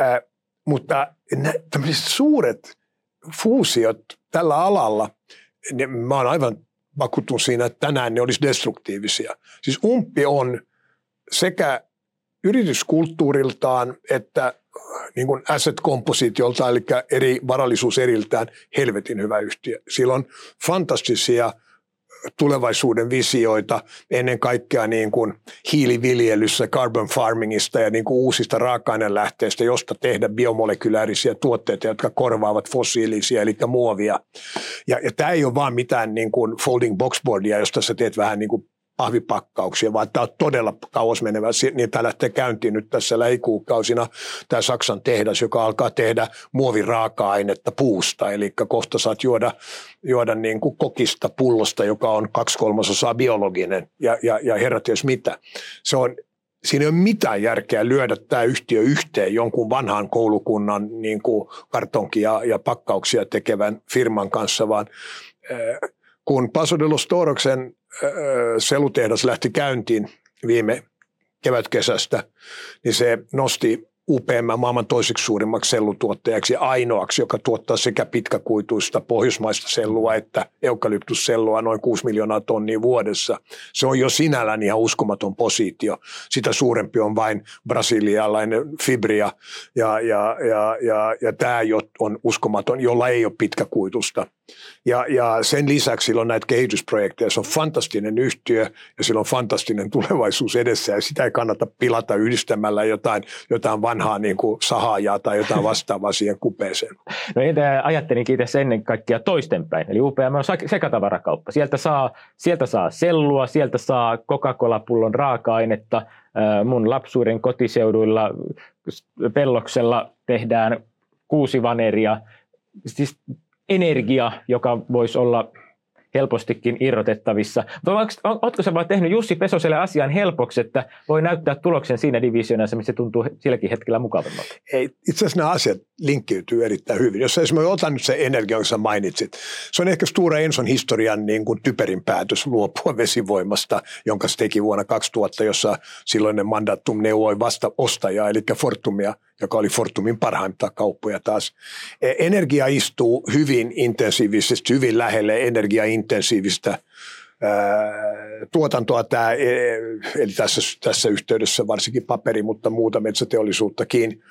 A: Äh, mutta tämmöiset suuret fuusiot tällä alalla, niin mä oon aivan vakuuttunut siinä, että tänään ne olisi destruktiivisia. Siis umppi on sekä yrityskulttuuriltaan että niin kuin asset-kompositiolta, eli eri varallisuus eriltään, helvetin hyvä yhtiö. Sillä on fantastisia – tulevaisuuden visioita ennen kaikkea niin kuin hiiliviljelyssä, carbon farmingista ja niin kuin uusista raaka-ainelähteistä, josta tehdä biomolekyläärisiä tuotteita, jotka korvaavat fossiilisia, eli muovia. Ja, ja tämä ei ole vaan mitään niin kuin folding boxboardia, josta sä teet vähän niin kuin pahvipakkauksia, vaan tämä on todella kauas menevä. Niin tämä lähtee käyntiin nyt tässä lähikuukausina tämä Saksan tehdas, joka alkaa tehdä muoviraaka-ainetta puusta. Eli kohta saat juoda, juoda niin kuin kokista pullosta, joka on kaksi kolmasosaa biologinen ja, ja, ja herrat jos mitä. Se on, siinä ei ole mitään järkeä lyödä tämä yhtiö yhteen jonkun vanhan koulukunnan niin kuin kartonkia ja pakkauksia tekevän firman kanssa, vaan kun Paso de los Toroksen selutehdas lähti käyntiin viime kevätkesästä, niin se nosti UPM maailman toiseksi suurimmaksi sellutuottajaksi ja ainoaksi, joka tuottaa sekä pitkäkuituista pohjoismaista sellua että eukalyptussellua noin 6 miljoonaa tonnia vuodessa. Se on jo sinällään ihan uskomaton positio. Sitä suurempi on vain brasilialainen Fibria ja, ja, ja, ja, ja tämä on uskomaton, jolla ei ole pitkäkuitusta. Ja, ja sen lisäksi sillä on näitä kehitysprojekteja. Se on fantastinen yhtiö ja sillä on fantastinen tulevaisuus edessä ja sitä ei kannata pilata yhdistämällä jotain, jotain vanhaa niin kuin sahaajaa tai jotain vastaavaa siihen kupeeseen.
B: No entä ajattelinkin tässä ennen kaikkea toistenpäin. Eli UPM on sekatavarakauppa. Sieltä saa, sieltä saa sellua, sieltä saa Coca-Cola-pullon raaka-ainetta. Mun lapsuuden kotiseuduilla pelloksella tehdään kuusi vaneria – siis energia, joka voisi olla helpostikin irrotettavissa. Oletko sä vaan tehnyt Jussi Pesoselle asian helpoksi, että voi näyttää tuloksen siinä divisioonassa, missä se tuntuu silläkin hetkellä mukavammalta?
A: Ei, itse asiassa nämä asiat linkkiytyy erittäin hyvin. Jos esimerkiksi otan nyt se energia, jonka mainitsit. Se on ehkä Stura Enson historian niin kuin typerin päätös luopua vesivoimasta, jonka se teki vuonna 2000, jossa silloinen mandatum neuvoi vasta ostajaa, eli Fortumia, joka oli Fortumin parhaimpia kauppoja taas. E, energia istuu hyvin intensiivisesti, hyvin lähelle energiaintensiivistä tuotantoa tämä, e, eli tässä, tässä yhteydessä varsinkin paperi, mutta muuta metsäteollisuuttakin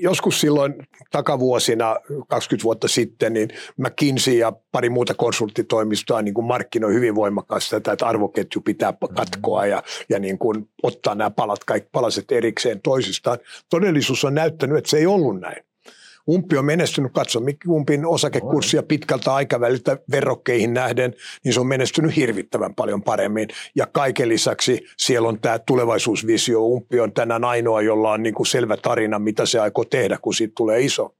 A: joskus silloin takavuosina, 20 vuotta sitten, niin McKinsey ja pari muuta konsulttitoimistoa niin kuin markkinoi hyvin voimakkaasti tätä, että arvoketju pitää katkoa ja, ja niin kuin ottaa nämä palat, kaikki palaset erikseen toisistaan. Todellisuus on näyttänyt, että se ei ollut näin. Umpi on menestynyt, katso Umpin osakekurssia pitkältä aikaväliltä verrokkeihin nähden, niin se on menestynyt hirvittävän paljon paremmin. Ja kaiken lisäksi siellä on tämä tulevaisuusvisio. Umpi on tänään ainoa, jolla on niin kuin selvä tarina, mitä se aikoo tehdä, kun siitä tulee iso.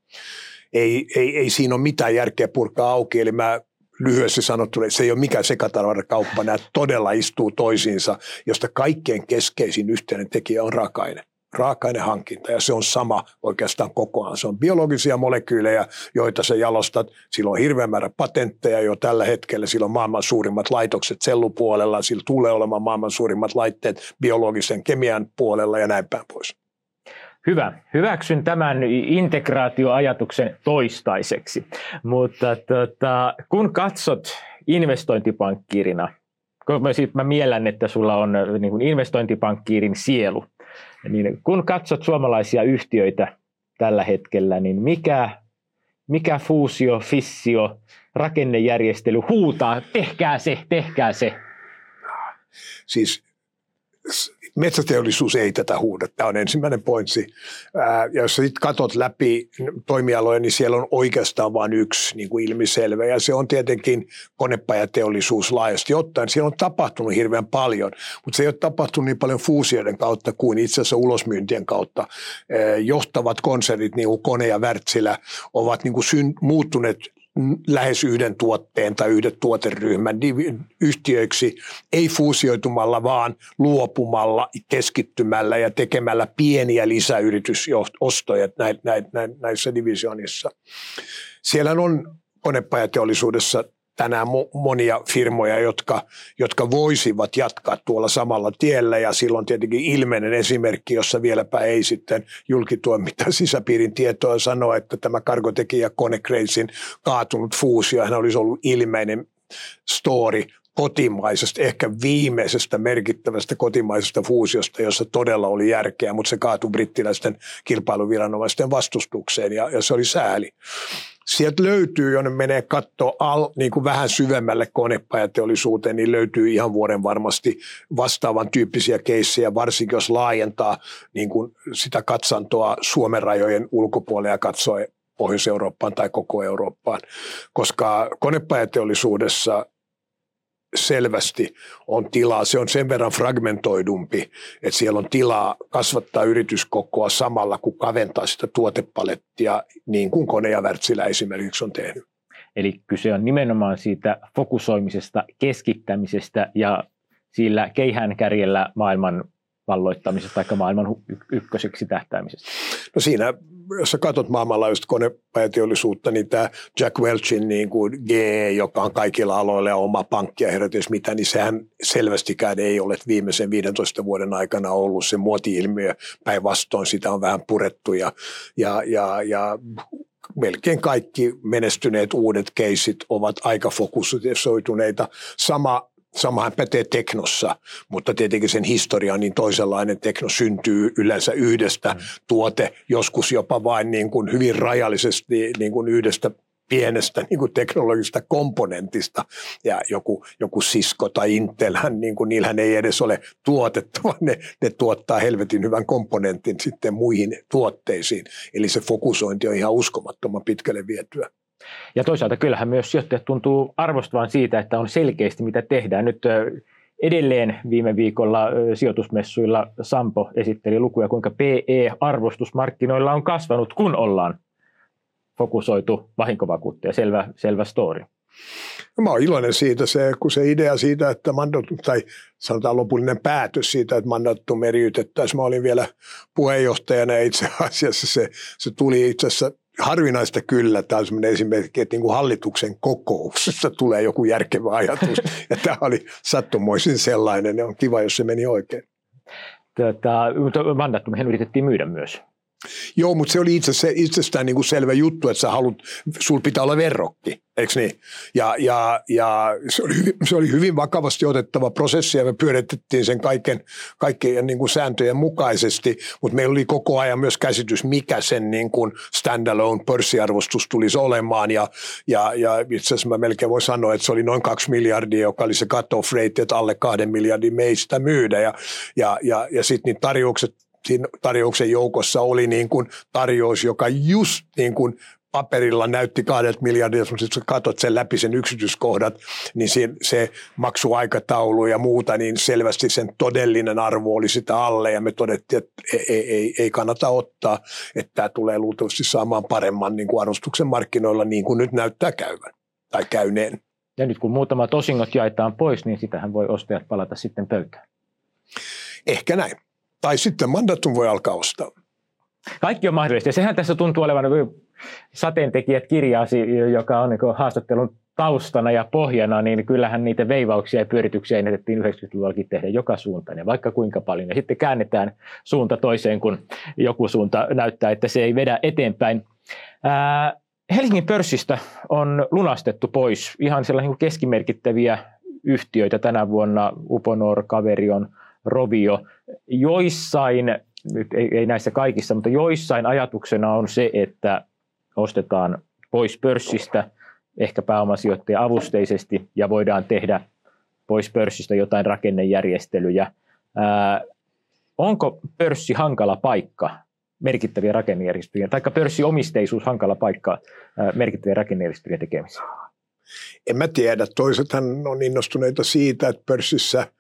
A: Ei, ei, ei siinä ole mitään järkeä purkaa auki, eli mä lyhyesti sanottuna, että se ei ole mikään sekatavarakauppa, nämä todella istuu toisiinsa, josta kaikkein keskeisin yhteinen tekijä on raaka-aine raaka-ainehankinta ja se on sama oikeastaan kokoaan. Se on biologisia molekyylejä, joita sä jalostat. Sillä on hirveän määrä patentteja jo tällä hetkellä. Sillä on maailman suurimmat laitokset sellupuolella. Sillä tulee olemaan maailman suurimmat laitteet biologisen kemian puolella ja näin päin pois.
B: Hyvä. Hyväksyn tämän integraatioajatuksen toistaiseksi. Mutta tota, kun katsot investointipankkiirina, mä miellän, että sulla on niin investointipankkiirin sielu – niin kun katsot suomalaisia yhtiöitä tällä hetkellä, niin mikä, mikä fuusio, fissio, rakennejärjestely huutaa, tehkää se, tehkää se?
A: Siis metsäteollisuus ei tätä huuda. Tämä on ensimmäinen pointsi. Ja jos sitten katsot läpi toimialoja, niin siellä on oikeastaan vain yksi niin kuin ilmiselvä. Ja se on tietenkin konepajateollisuus laajasti ottaen. Siellä on tapahtunut hirveän paljon, mutta se ei ole tapahtunut niin paljon fuusioiden kautta kuin itse asiassa ulosmyyntien kautta. Johtavat konsernit, niin kuin Kone ja Wärtsilä, ovat niin kuin syn- muuttuneet lähes yhden tuotteen tai yhden tuoteryhmän yhtiöiksi, ei fuusioitumalla, vaan luopumalla, keskittymällä ja tekemällä pieniä lisäyritysostoja näissä divisionissa. Siellä on konepajateollisuudessa tänään monia firmoja, jotka, jotka voisivat jatkaa tuolla samalla tiellä. Ja silloin tietenkin ilmeinen esimerkki, jossa vieläpä ei sitten julkitue mitään sisäpiirin tietoa sanoa, että tämä kargotekijä Konecracein kaatunut fuusio, hän olisi ollut ilmeinen story kotimaisesta, ehkä viimeisestä merkittävästä kotimaisesta fuusiosta, jossa todella oli järkeä, mutta se kaatui brittiläisten kilpailuviranomaisten vastustukseen ja, ja se oli sääli. Sieltä löytyy, jonne menee katto al, niin kuin vähän syvemmälle konepajateollisuuteen, niin löytyy ihan vuoden varmasti vastaavan tyyppisiä keissejä, varsinkin jos laajentaa niin kuin sitä katsantoa Suomen rajojen ulkopuolelle ja katsoo Pohjois-Eurooppaan tai koko Eurooppaan, koska konepajateollisuudessa selvästi on tilaa. Se on sen verran fragmentoidumpi, että siellä on tilaa kasvattaa yrityskokoa samalla, kun kaventaa sitä tuotepalettia, niin kuin Kone ja Wärtsilä esimerkiksi on tehnyt.
B: Eli kyse on nimenomaan siitä fokusoimisesta, keskittämisestä ja sillä keihään kärjellä maailman valloittamisesta tai maailman ykköseksi tähtäämisestä?
A: No siinä, jos sä katsot maailmanlaajuista konepajateollisuutta, niin tämä Jack Welchin niin kuin GE, joka on kaikilla aloilla oma pankki ja herätys mitä, niin sehän selvästikään ei ole viimeisen 15 vuoden aikana ollut se muoti-ilmiö. Päinvastoin sitä on vähän purettu ja, ja, ja, ja melkein kaikki menestyneet uudet keisit ovat aika fokusoituneita. Sama Samahan pätee teknossa, mutta tietenkin sen historia on niin toisenlainen. Tekno syntyy yleensä yhdestä mm. tuote, joskus jopa vain niin kuin hyvin rajallisesti niin kuin yhdestä pienestä niin kuin teknologisesta komponentista ja joku, joku Cisco tai Intelhän, niin kuin, niillähän ei edes ole tuotettu, vaan ne, ne tuottaa helvetin hyvän komponentin sitten muihin tuotteisiin. Eli se fokusointi on ihan uskomattoman pitkälle vietyä.
B: Ja toisaalta kyllähän myös sijoittajat tuntuu arvostavan siitä, että on selkeästi mitä tehdään. Nyt edelleen viime viikolla sijoitusmessuilla Sampo esitteli lukuja, kuinka PE-arvostus markkinoilla on kasvanut, kun ollaan fokusoitu vahinkovakuuttaja, selvä, selvä story.
A: No, mä oon iloinen siitä, se, kun se idea siitä, että mandatum, tai sanotaan lopullinen päätös siitä, että mandatum eriytettäisiin. Mä olin vielä puheenjohtajana ja itse asiassa se, se tuli itse asiassa harvinaista kyllä, tämä on sellainen esimerkki, että niin kuin hallituksen kokouksessa tulee joku järkevä ajatus. ja tämä oli sattumoisin sellainen, ja on kiva, jos se meni oikein.
B: Tota, mandaattumihan yritettiin myydä myös.
A: Joo, mutta se oli itse, se, itsestään niin kuin selvä juttu, että sä haluat, sul pitää olla verrokki, eikö niin? Ja, ja, ja se, oli hyvin, se oli hyvin vakavasti otettava prosessi ja me pyöritettiin sen kaiken, kaikkien niin kuin sääntöjen mukaisesti, mutta meillä oli koko ajan myös käsitys, mikä sen niin kuin standalone pörssiarvostus tulisi olemaan ja, ja, ja itse asiassa mä melkein voin sanoa, että se oli noin kaksi miljardia, joka oli se cut-off rate, että alle kahden miljardin meistä myydä ja, ja, ja, ja sitten niin tarjoukset siinä tarjouksen joukossa oli niin kuin tarjous, joka just niin kuin paperilla näytti kahdet miljardilta, mutta sitten katsot sen läpi sen yksityiskohdat, niin se, se maksuaikataulu ja muuta, niin selvästi sen todellinen arvo oli sitä alle ja me todettiin, että ei, ei, ei, ei kannata ottaa, että tämä tulee luultavasti saamaan paremman niin kuin arvostuksen markkinoilla niin kuin nyt näyttää käyvän tai käyneen.
B: Ja nyt kun muutama tosingot jaetaan pois, niin sitähän voi ostajat palata sitten pöytään.
A: Ehkä näin. Tai sitten mandatum voi alkaa ostaa.
B: Kaikki on mahdollista. Ja sehän tässä tuntuu olevan sateentekijät kirjaasi, joka on niin haastattelun taustana ja pohjana, niin kyllähän niitä veivauksia ja pyörityksiä ennätettiin 90-luvullakin tehdä joka suuntaan ja vaikka kuinka paljon. Ja sitten käännetään suunta toiseen, kun joku suunta näyttää, että se ei vedä eteenpäin. Ää, Helsingin pörssistä on lunastettu pois ihan sellaisia keskimerkittäviä yhtiöitä tänä vuonna, Uponor, Kaverion, Rovio. Joissain, nyt ei, ei näissä kaikissa, mutta joissain ajatuksena on se, että ostetaan pois pörssistä, ehkä pääomasijoittaja avusteisesti, ja voidaan tehdä pois pörssistä jotain rakennejärjestelyjä. Ää, onko pörssi hankala paikka merkittäviä rakennejärjestelyjä, tai pörssiomisteisuus hankala paikka ää, merkittäviä rakennejärjestelyjä tekemiseen?
A: En mä tiedä. Toisethan on innostuneita siitä, että pörssissä –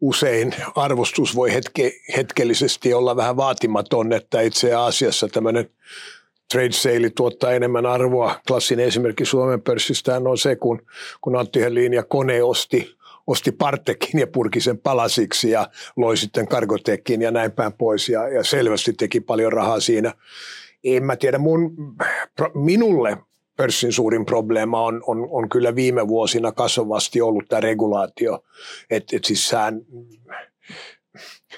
A: usein arvostus voi hetke, hetkellisesti olla vähän vaatimaton, että itse asiassa tämmöinen trade sale tuottaa enemmän arvoa. Klassinen esimerkki Suomen pörssistä on se, kun, kun Antti Helin ja Kone osti, osti Partekin ja purki sen palasiksi ja loi sitten Kargotekin ja näin päin pois ja, ja selvästi teki paljon rahaa siinä. En mä tiedä, mun, minulle pörssin suurin probleema on, on, on kyllä viime vuosina kasvavasti ollut tämä regulaatio. Että et siis sään,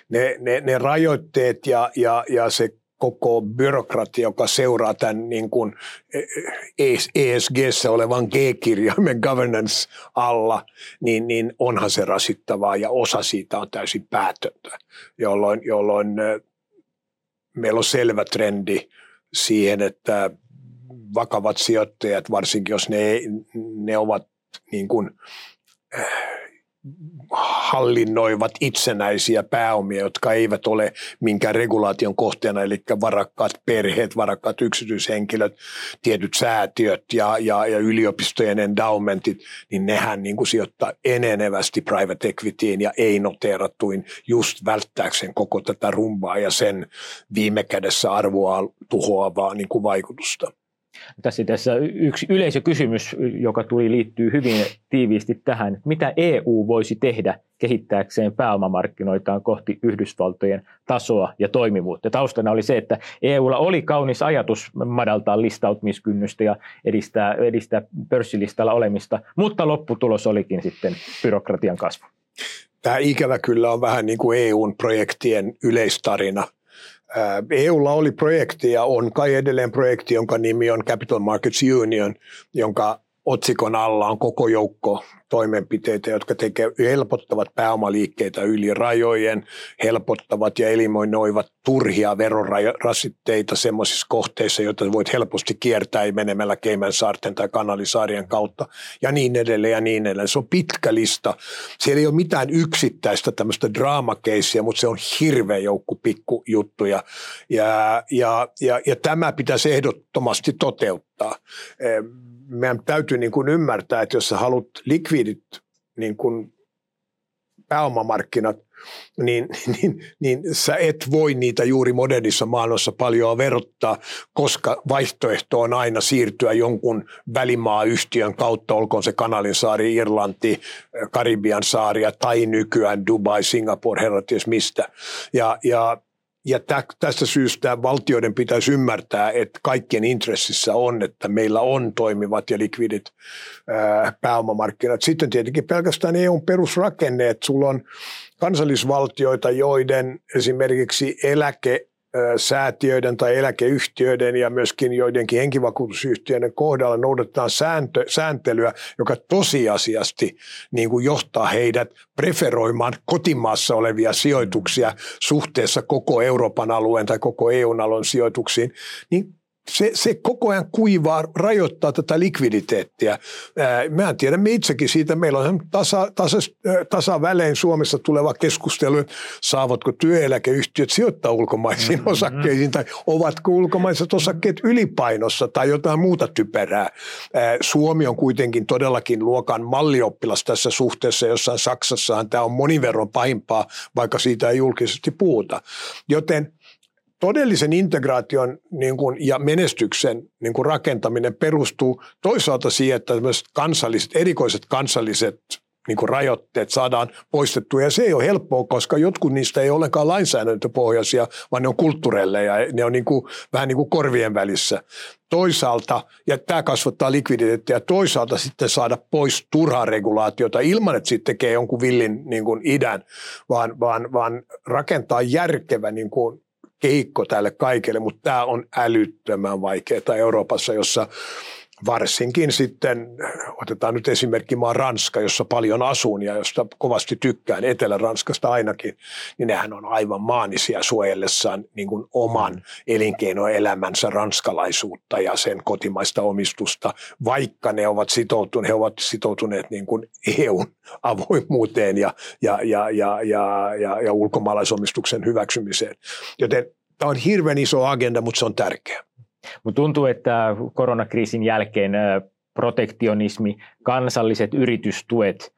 A: ne, ne, ne rajoitteet ja, ja, ja se koko byrokratia, joka seuraa tämän niin kuin ESGssä olevan G-kirjaimen governance alla, niin, niin onhan se rasittavaa ja osa siitä on täysin päätöntä, jolloin, jolloin meillä on selvä trendi siihen, että vakavat sijoittajat, varsinkin jos ne, ne ovat niin kuin, äh, hallinnoivat itsenäisiä pääomia, jotka eivät ole minkään regulaation kohteena, eli varakkaat perheet, varakkaat yksityishenkilöt, tietyt säätiöt ja, ja, ja yliopistojen endowmentit, niin nehän niin kuin sijoittaa enenevästi private equityin ja ei-noteerattuin just välttääkseen koko tätä rumbaa ja sen viime kädessä arvoa tuhoavaa niin kuin vaikutusta.
B: Tässä, tässä yksi yleisökysymys, joka tuli liittyy hyvin tiiviisti tähän, mitä EU voisi tehdä kehittääkseen pääomamarkkinoitaan kohti Yhdysvaltojen tasoa ja toimivuutta. Taustana oli se, että EUlla oli kaunis ajatus madaltaa listautumiskynnystä ja edistää, edistää pörssilistalla olemista, mutta lopputulos olikin sitten byrokratian kasvu.
A: Tämä ikävä kyllä on vähän niin kuin EUn projektien yleistarina – EUlla oli projekti ja on kai edelleen projekti, jonka nimi on Capital Markets Union, jonka otsikon alla on koko joukko toimenpiteitä, jotka tekee, helpottavat pääomaliikkeitä yli rajojen, helpottavat ja eliminoivat turhia verorasitteita semmoisissa kohteissa, joita voit helposti kiertää menemällä Caymansaarten tai Kanalisaarien kautta ja niin edelleen ja niin edelleen. Se on pitkä lista. Siellä ei ole mitään yksittäistä tämmöistä draamakeissia, mutta se on hirveä joukku pikkujuttuja ja, ja, ja, ja tämä pitäisi ehdottomasti toteuttaa meidän täytyy niin kuin ymmärtää, että jos sä haluat likvidit niin kuin pääomamarkkinat, niin, niin, niin sä et voi niitä juuri modernissa maailmassa paljon verottaa, koska vaihtoehto on aina siirtyä jonkun välimaayhtiön kautta, olkoon se Kanalin saari, Irlanti, Karibian saaria tai nykyään Dubai, Singapore, herra ties mistä. Ja, ja ja tästä syystä valtioiden pitäisi ymmärtää, että kaikkien intressissä on, että meillä on toimivat ja likvidit pääomamarkkinat. Sitten tietenkin pelkästään EUn perusrakenne, että sulla on kansallisvaltioita, joiden esimerkiksi eläke säätiöiden tai eläkeyhtiöiden ja myöskin joidenkin henkivakuutusyhtiöiden kohdalla noudatetaan sääntö, sääntelyä, joka tosiasiasti niin kuin johtaa heidät preferoimaan kotimaassa olevia sijoituksia suhteessa koko Euroopan alueen tai koko EU-alueen sijoituksiin, niin se, se koko ajan kuivaa, rajoittaa tätä likviditeettiä. Mä en tiedä, me itsekin siitä, meillä on tasa, tasa, tasavälein Suomessa tuleva keskustelu, saavatko työeläkeyhtiöt sijoittaa ulkomaisiin mm-hmm. osakkeisiin tai ovatko ulkomaiset osakkeet ylipainossa tai jotain muuta typerää. Suomi on kuitenkin todellakin luokan mallioppilas tässä suhteessa, jossain Saksassahan tämä on monin verran pahimpaa, vaikka siitä ei julkisesti puhuta. Joten todellisen integraation niin kuin, ja menestyksen niin kuin rakentaminen perustuu toisaalta siihen, että kansalliset, erikoiset kansalliset niin kuin rajoitteet saadaan poistettua. Ja se ei ole helppoa, koska jotkut niistä ei ole lainsäädäntöpohjaisia, vaan ne on kulttuureille ja ne on niin kuin, vähän niin kuin korvien välissä. Toisaalta, ja tämä kasvattaa likviditeettiä, toisaalta sitten saada pois turhaa regulaatiota ilman, että sitten tekee jonkun villin niin kuin idän, vaan, vaan, vaan rakentaa järkevä niin kuin keikko tälle kaikille, mutta tämä on älyttömän vaikeaa Euroopassa, jossa varsinkin sitten, otetaan nyt esimerkki maa Ranska, jossa paljon asun ja josta kovasti tykkään, Etelä-Ranskasta ainakin, niin nehän on aivan maanisia suojellessaan niin kuin oman elinkeinoelämänsä ranskalaisuutta ja sen kotimaista omistusta, vaikka ne ovat sitoutuneet, he ovat sitoutuneet niin kuin EUn avoimuuteen ja, ja, ja, ja, ja, ja, ja ulkomaalaisomistuksen hyväksymiseen. Joten tämä on hirveän iso agenda, mutta se on tärkeä.
B: Mutta tuntuu, että koronakriisin jälkeen protektionismi, kansalliset yritystuet,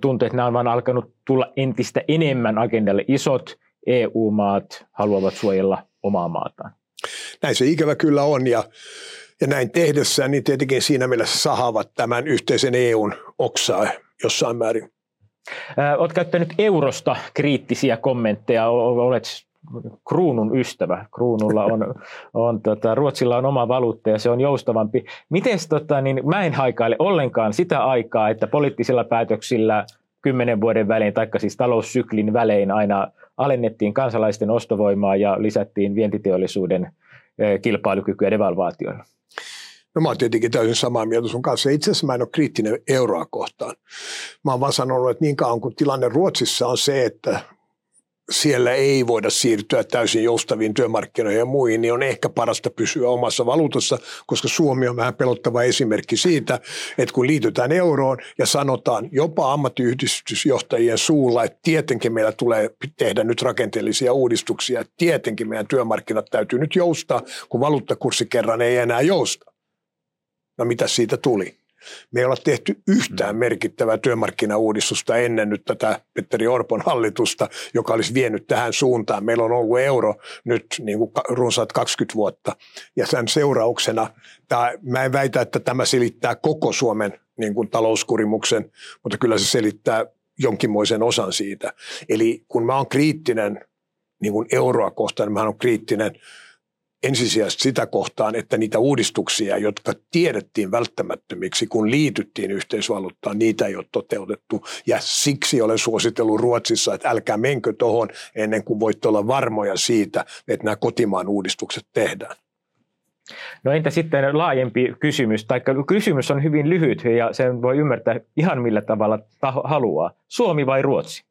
B: tuntuu, että nämä on vaan alkanut tulla entistä enemmän agendalle. Isot EU-maat haluavat suojella omaa maataan.
A: Näin se ikävä kyllä on ja, ja näin tehdessään, niin tietenkin siinä mielessä sahavat tämän yhteisen EUn oksaa jossain määrin.
B: Olet käyttänyt eurosta kriittisiä kommentteja, olet kruunun ystävä. Kruunulla on, on tota, Ruotsilla on oma valuutta ja se on joustavampi. Miten tota, niin mä en haikaile ollenkaan sitä aikaa, että poliittisilla päätöksillä kymmenen vuoden välein, taikka siis taloussyklin välein aina alennettiin kansalaisten ostovoimaa ja lisättiin vientiteollisuuden kilpailukykyä devalvaatioilla?
A: No mä oon tietenkin täysin samaa mieltä sun kanssa. Itse asiassa mä en ole kriittinen euroa kohtaan. Mä oon vaan sanonut, että niin kauan kuin tilanne Ruotsissa on se, että siellä ei voida siirtyä täysin joustaviin työmarkkinoihin ja muihin, niin on ehkä parasta pysyä omassa valuutassa, koska Suomi on vähän pelottava esimerkki siitä, että kun liitytään euroon ja sanotaan jopa ammattiyhdistysjohtajien suulla, että tietenkin meillä tulee tehdä nyt rakenteellisia uudistuksia, että tietenkin meidän työmarkkinat täytyy nyt joustaa, kun valuuttakurssi kerran ei enää jousta. No mitä siitä tuli? Me ei olla tehty yhtään mm. merkittävää työmarkkinauudistusta ennen nyt tätä Petteri Orpon hallitusta, joka olisi vienyt tähän suuntaan. Meillä on ollut euro nyt niin kuin runsaat 20 vuotta ja sen seurauksena, tämä, mä en väitä, että tämä selittää koko Suomen niin kuin talouskurimuksen, mutta kyllä se selittää jonkinmoisen osan siitä. Eli kun mä oon kriittinen niin kuin euroa kohtaan, niin mä oon kriittinen – ensisijaisesti sitä kohtaan, että niitä uudistuksia, jotka tiedettiin välttämättömiksi, kun liityttiin yhteisvaluuttaan, niitä ei ole toteutettu. Ja siksi olen suositellut Ruotsissa, että älkää menkö tuohon ennen kuin voitte olla varmoja siitä, että nämä kotimaan uudistukset tehdään.
B: No entä sitten laajempi kysymys, tai kysymys on hyvin lyhyt ja sen voi ymmärtää ihan millä tavalla taho haluaa. Suomi vai Ruotsi?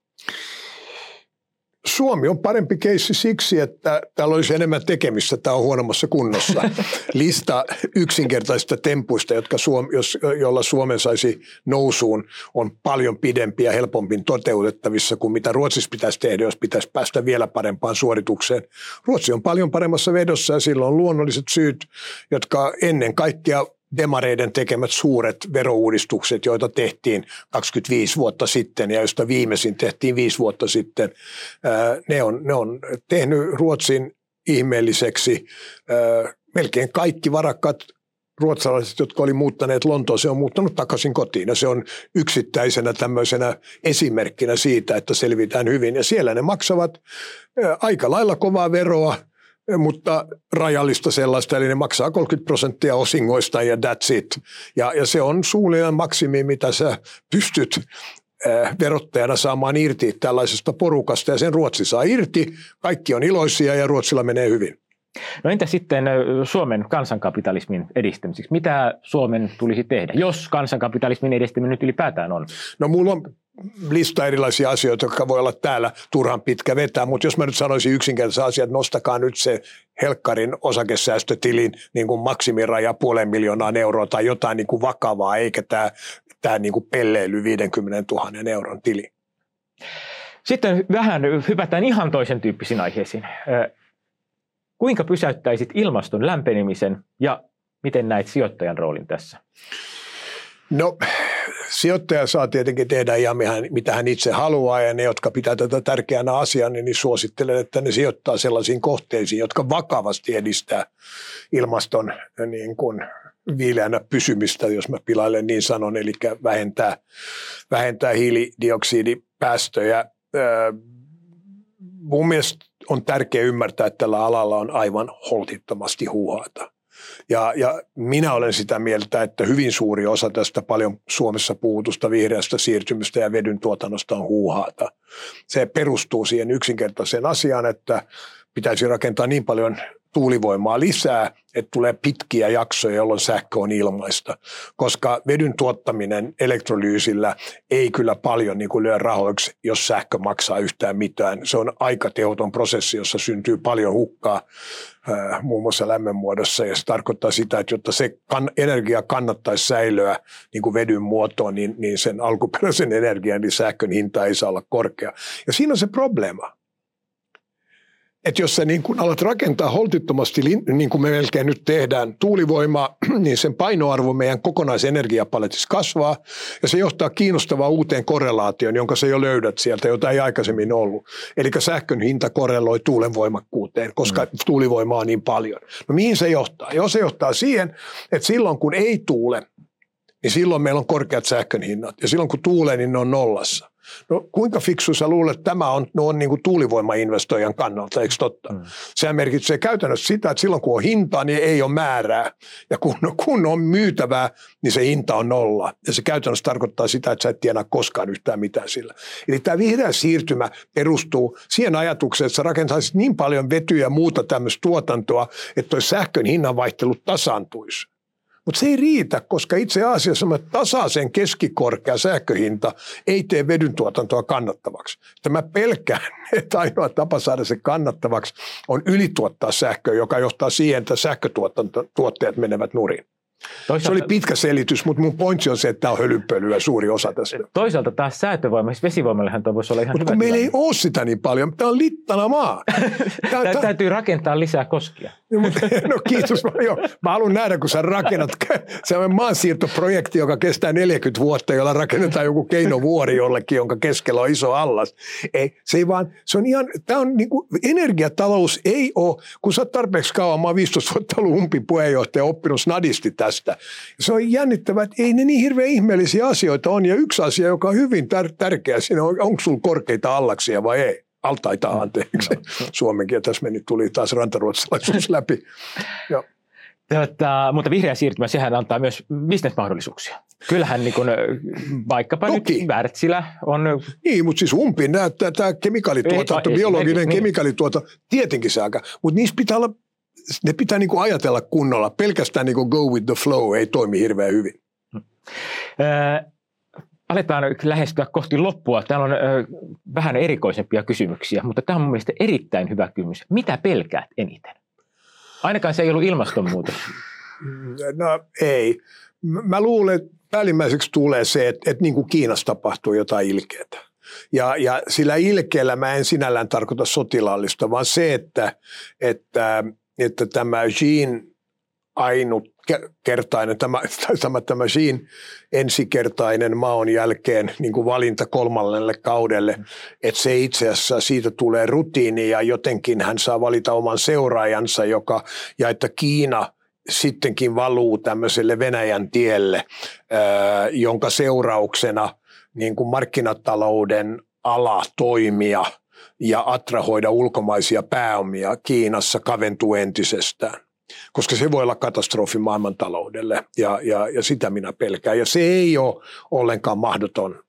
A: Suomi on parempi keissi siksi, että täällä olisi enemmän tekemistä, tämä on huonommassa kunnossa. Lista yksinkertaisista tempuista, jotka Suom, jos, jolla Suomen saisi nousuun, on paljon pidempi ja helpompi toteutettavissa kuin mitä Ruotsissa pitäisi tehdä, jos pitäisi päästä vielä parempaan suoritukseen. Ruotsi on paljon paremmassa vedossa ja sillä on luonnolliset syyt, jotka ennen kaikkea demareiden tekemät suuret verouudistukset, joita tehtiin 25 vuotta sitten ja joista viimeisin tehtiin viisi vuotta sitten, ne on, ne on tehnyt Ruotsin ihmeelliseksi. Melkein kaikki varakkaat ruotsalaiset, jotka oli muuttaneet Lontooseen, on muuttanut takaisin kotiin. Ja se on yksittäisenä tämmöisenä esimerkkinä siitä, että selvitään hyvin. Ja siellä ne maksavat aika lailla kovaa veroa, mutta rajallista sellaista, eli ne maksaa 30 prosenttia osingoista ja that's it. Ja, ja se on suunnilleen maksimi, mitä sä pystyt verottajana saamaan irti tällaisesta porukasta, ja sen Ruotsi saa irti, kaikki on iloisia ja Ruotsilla menee hyvin.
B: No entä sitten Suomen kansankapitalismin edistämiseksi? Mitä Suomen tulisi tehdä, jos kansankapitalismin edistäminen nyt ylipäätään on?
A: No mulla on lista erilaisia asioita, jotka voi olla täällä turhan pitkä vetää, mutta jos mä nyt sanoisin yksinkertaisen asian, että nostakaa nyt se Helkkarin osakesäästötilin niin kuin maksimiraja puolen miljoonaa euroa tai jotain niin kuin vakavaa, eikä tämä, tämä niin kuin pelleily 50 000 euron tili.
B: Sitten vähän hypätään ihan toisen tyyppisiin aiheisiin. Kuinka pysäyttäisit ilmaston lämpenemisen ja miten näet sijoittajan roolin tässä?
A: No sijoittaja saa tietenkin tehdä ihan mitä hän itse haluaa ja ne, jotka pitää tätä tärkeänä asiana, niin suosittelen, että ne sijoittaa sellaisiin kohteisiin, jotka vakavasti edistää ilmaston niin kuin viileänä pysymistä, jos mä pilailen niin sanon, eli vähentää, vähentää hiilidioksidipäästöjä. Mun mielestä on tärkeää ymmärtää, että tällä alalla on aivan holtittomasti huuhaata. Ja, ja minä olen sitä mieltä, että hyvin suuri osa tästä paljon Suomessa puhutusta vihreästä siirtymistä ja vedyn tuotannosta on huuhaata. Se perustuu siihen yksinkertaiseen asiaan, että pitäisi rakentaa niin paljon tuulivoimaa lisää, että tulee pitkiä jaksoja, jolloin sähkö on ilmaista. Koska vedyn tuottaminen elektrolyysillä ei kyllä paljon niin kuin lyö rahoiksi, jos sähkö maksaa yhtään mitään. Se on aika tehoton prosessi, jossa syntyy paljon hukkaa muun muassa lämmön muodossa. Ja se tarkoittaa sitä, että jotta se kan, energia kannattaisi säilyä niin kuin vedyn muotoon, niin, niin sen alkuperäisen energian, niin sähkön hinta ei saa olla korkea. Ja siinä on se probleema että jos sä niin kun alat rakentaa holtittomasti, niin kuin me melkein nyt tehdään, tuulivoimaa, niin sen painoarvo meidän kokonaisenergiapaletissa kasvaa, ja se johtaa kiinnostavaan uuteen korrelaatioon, jonka sä jo löydät sieltä, jota ei aikaisemmin ollut. Eli sähkön hinta korreloi tuulen voimakkuuteen, koska mm. tuulivoimaa on niin paljon. No mihin se johtaa? Joo, se johtaa siihen, että silloin kun ei tuule, niin silloin meillä on korkeat sähkön hinnat, ja silloin kun tuulee, niin ne on nollassa. No kuinka fiksu sä luulet, että tämä on, no on niin kuin tuulivoimainvestoijan kannalta, eikö totta? Mm. Sehän merkitsee käytännössä sitä, että silloin kun on hintaa, niin ei ole määrää. Ja kun, kun on myytävää, niin se hinta on nolla. Ja se käytännössä tarkoittaa sitä, että sä et tienaa koskaan yhtään mitään sillä. Eli tämä vihreä siirtymä perustuu siihen ajatukseen, että sä rakentaisit niin paljon vetyä ja muuta tämmöistä tuotantoa, että tuo sähkön hinnanvaihtelu tasaantuisi. Mutta se ei riitä, koska itse asiassa tasaisen keskikorkea sähköhinta ei tee vedyn tuotantoa kannattavaksi. Tämä pelkään, että ainoa tapa saada se kannattavaksi on ylituottaa sähköä, joka johtaa siihen, että sähkötuotteet menevät nurin. Toisaalta, se oli pitkä selitys, mutta mun pointti on se, että tämä on hölynpölyä suuri osa tästä.
B: Toisaalta taas säätövoima, siis vesivoimallehan tuo voisi olla ihan
A: Mutta kun meillä ei ole sitä niin paljon, tämä on littana maa.
B: Tää, täytyy rakentaa lisää koskia.
A: no kiitos, jo, mä haluan nähdä, kun sä rakennat on maansiirtoprojekti, joka kestää 40 vuotta, jolla rakennetaan joku keinovuori jollekin, jonka keskellä on iso allas. Ei, se ei vaan, se on ihan, tämä on niin kuin, energiatalous ei ole, kun sä oot tarpeeksi kauan, mä oon 15 vuotta ollut umpin puheenjohtaja, oppinut snadisti tästä. Se on jännittävää, että ei ne niin hirveän ihmeellisiä asioita on. Ja yksi asia, joka on hyvin tär- tärkeä siinä on, onko sulla korkeita allaksia vai ei. Altaita, anteeksi. No, no. Suomenkin, tässä meni, tuli taas rantaruotsalaisuus läpi. Joo.
B: Tota, mutta vihreä siirtymä, sehän antaa myös bisnesmahdollisuuksia. Kyllähän niin kun, vaikkapa Toki. nyt Wärtsilä on...
A: Niin, mutta siis umpin tämä kemikaalituotanto, biologinen niin. kemikaalituotanto, tietenkin se aika, mutta niissä pitää olla ne pitää niin kuin ajatella kunnolla. Pelkästään niin kuin go with the flow ei toimi hirveän hyvin.
B: Äh, aletaan lähestyä kohti loppua. Täällä on äh, vähän erikoisempia kysymyksiä, mutta tämä on mun mielestä erittäin hyvä kysymys. Mitä pelkäät eniten? Ainakaan se ei ollut ilmastonmuutos.
A: No ei. Mä luulen, että päällimmäiseksi tulee se, että, että niin kuin Kiinassa tapahtuu jotain ilkeätä. Ja, ja sillä ilkeällä mä en sinällään tarkoita sotilaallista, vaan se, että, että että tämä Jean ainutkertainen, tämä, tämä, tämä Jean ensikertainen maon jälkeen niin kuin valinta kolmannelle kaudelle, että se itse asiassa siitä tulee rutiini ja jotenkin hän saa valita oman seuraajansa, joka, ja että Kiina sittenkin valuu tämmöiselle Venäjän tielle, jonka seurauksena niin kuin markkinatalouden ala toimia ja atrahoida ulkomaisia pääomia Kiinassa kaventuu entisestään koska se voi olla katastrofi maailmantaloudelle ja, ja, ja sitä minä pelkään. Ja se ei ole ollenkaan mahdoton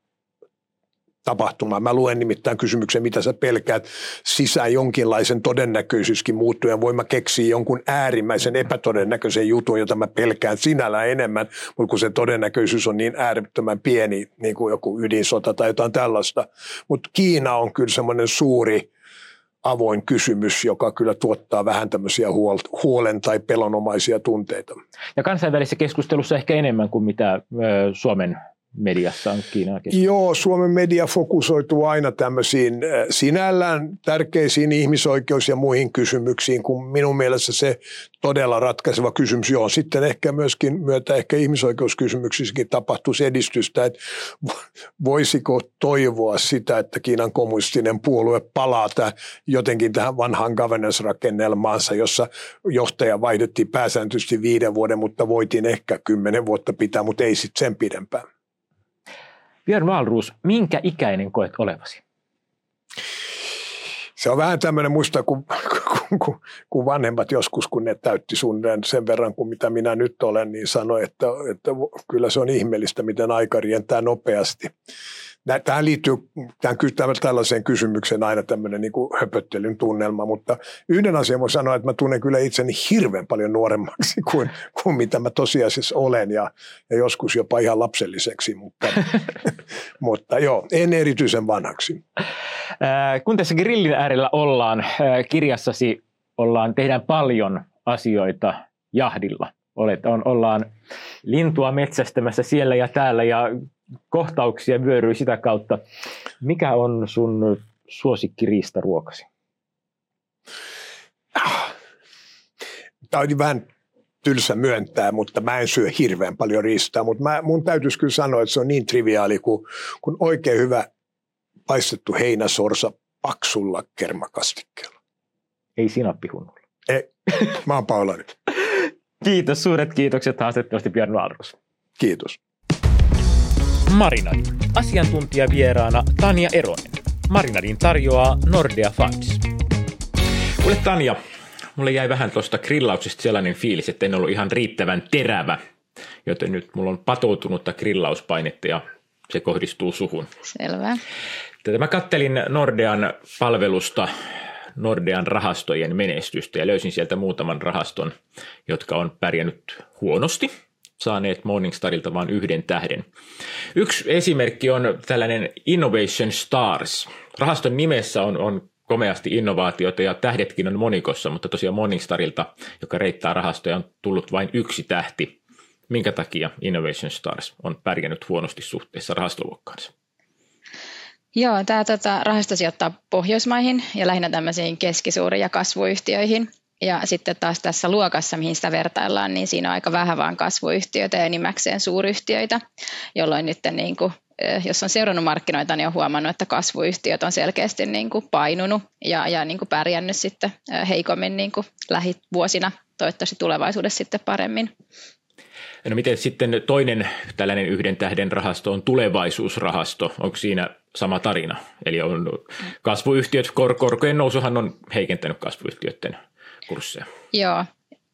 A: tapahtuma. Mä luen nimittäin kysymyksen, mitä sä pelkäät sisään jonkinlaisen todennäköisyyskin muuttuja. Voin mä keksiä jonkun äärimmäisen epätodennäköisen jutun, jota mä pelkään sinällään enemmän, mutta kun se todennäköisyys on niin äärettömän pieni, niin kuin joku ydinsota tai jotain tällaista. Mutta Kiina on kyllä semmoinen suuri avoin kysymys, joka kyllä tuottaa vähän tämmöisiä huolen tai pelonomaisia tunteita.
B: Ja kansainvälisessä keskustelussa ehkä enemmän kuin mitä Suomen mediassa on Kiinaa
A: Joo, Suomen media fokusoituu aina tämmöisiin äh, sinällään tärkeisiin ihmisoikeus- ja muihin kysymyksiin, kun minun mielestä se todella ratkaiseva kysymys on sitten ehkä myöskin myötä ehkä ihmisoikeuskysymyksissäkin tapahtuisi edistystä, että voisiko toivoa sitä, että Kiinan kommunistinen puolue palaa tämän, jotenkin tähän vanhaan governance-rakennelmaansa, jossa johtaja vaihdettiin pääsääntöisesti viiden vuoden, mutta voitiin ehkä kymmenen vuotta pitää, mutta ei sitten sen pidempään.
B: Björn Wahlroos, minkä ikäinen koet olevasi?
A: Se on vähän tämmöinen muista, kun, kun, kun, kun vanhemmat joskus, kun ne täytti suunnilleen sen verran kuin mitä minä nyt olen, niin sanoi, että, että kyllä se on ihmeellistä, miten aika rientää nopeasti. Tähän liittyy tähän, tällaiseen kysymykseen aina tämmöinen niin höpöttelyn tunnelma, mutta yhden asian voi sanoa, että mä tunnen kyllä itseni hirveän paljon nuoremmaksi kuin, kuin mitä mä tosiasiassa olen ja, ja joskus jopa ihan lapselliseksi, mutta, mutta joo, en erityisen vanhaksi.
B: Kun tässä grillin äärellä ollaan, kirjassasi ollaan, tehdään paljon asioita jahdilla. Olet, on, ollaan lintua metsästämässä siellä ja täällä ja kohtauksia vyöryy sitä kautta. Mikä on sun suosikki riistaruokasi?
A: Tämä on vähän tylsä myöntää, mutta mä en syö hirveän paljon riistaa, mutta mä, mun täytyisi kyllä sanoa, että se on niin triviaali kuin, kuin oikein hyvä paistettu heinäsorsa paksulla kermakastikkeella.
B: Ei sinappihunnulla.
A: Ei, mä oon Paulari.
B: Kiitos, suuret kiitokset haastattelusti Björn Valros.
A: Kiitos.
B: Marinadi. Asiantuntijavieraana Tanja Eronen. Marinadin tarjoaa Nordea Funds. Kuule Tanja, mulle jäi vähän tuosta grillauksesta sellainen fiilis, että en ollut ihan riittävän terävä, joten nyt mulla on patoutunutta grillauspainetta ja se kohdistuu suhun.
C: Selvä.
B: Tätä mä kattelin Nordean palvelusta Nordean rahastojen menestystä ja löysin sieltä muutaman rahaston, jotka on pärjännyt huonosti – saaneet Morningstarilta vain yhden tähden. Yksi esimerkki on tällainen Innovation Stars. Rahaston nimessä on, on komeasti innovaatiota ja tähdetkin on monikossa, mutta tosiaan Morningstarilta, joka reittää rahastoja, on tullut vain yksi tähti. Minkä takia Innovation Stars on pärjännyt huonosti suhteessa rahastoluokkaansa?
C: Joo, tämä tota, rahasto sijoittaa Pohjoismaihin ja lähinnä tämmöisiin keskisuuriin ja kasvuyhtiöihin – ja sitten taas tässä luokassa, mihin sitä vertaillaan, niin siinä on aika vähän vaan kasvuyhtiöitä ja enimmäkseen suuryhtiöitä, jolloin nyt niin kuin, jos on seurannut markkinoita, niin on huomannut, että kasvuyhtiöt on selkeästi niin kuin painunut ja, ja niin kuin pärjännyt sitten heikommin niin kuin lähivuosina, toivottavasti tulevaisuudessa sitten paremmin.
B: No miten sitten toinen tällainen yhden tähden rahasto on tulevaisuusrahasto? Onko siinä sama tarina? Eli on kasvuyhtiöt, kor- korkojen nousuhan on heikentänyt kasvuyhtiöiden kursseja.
C: Joo,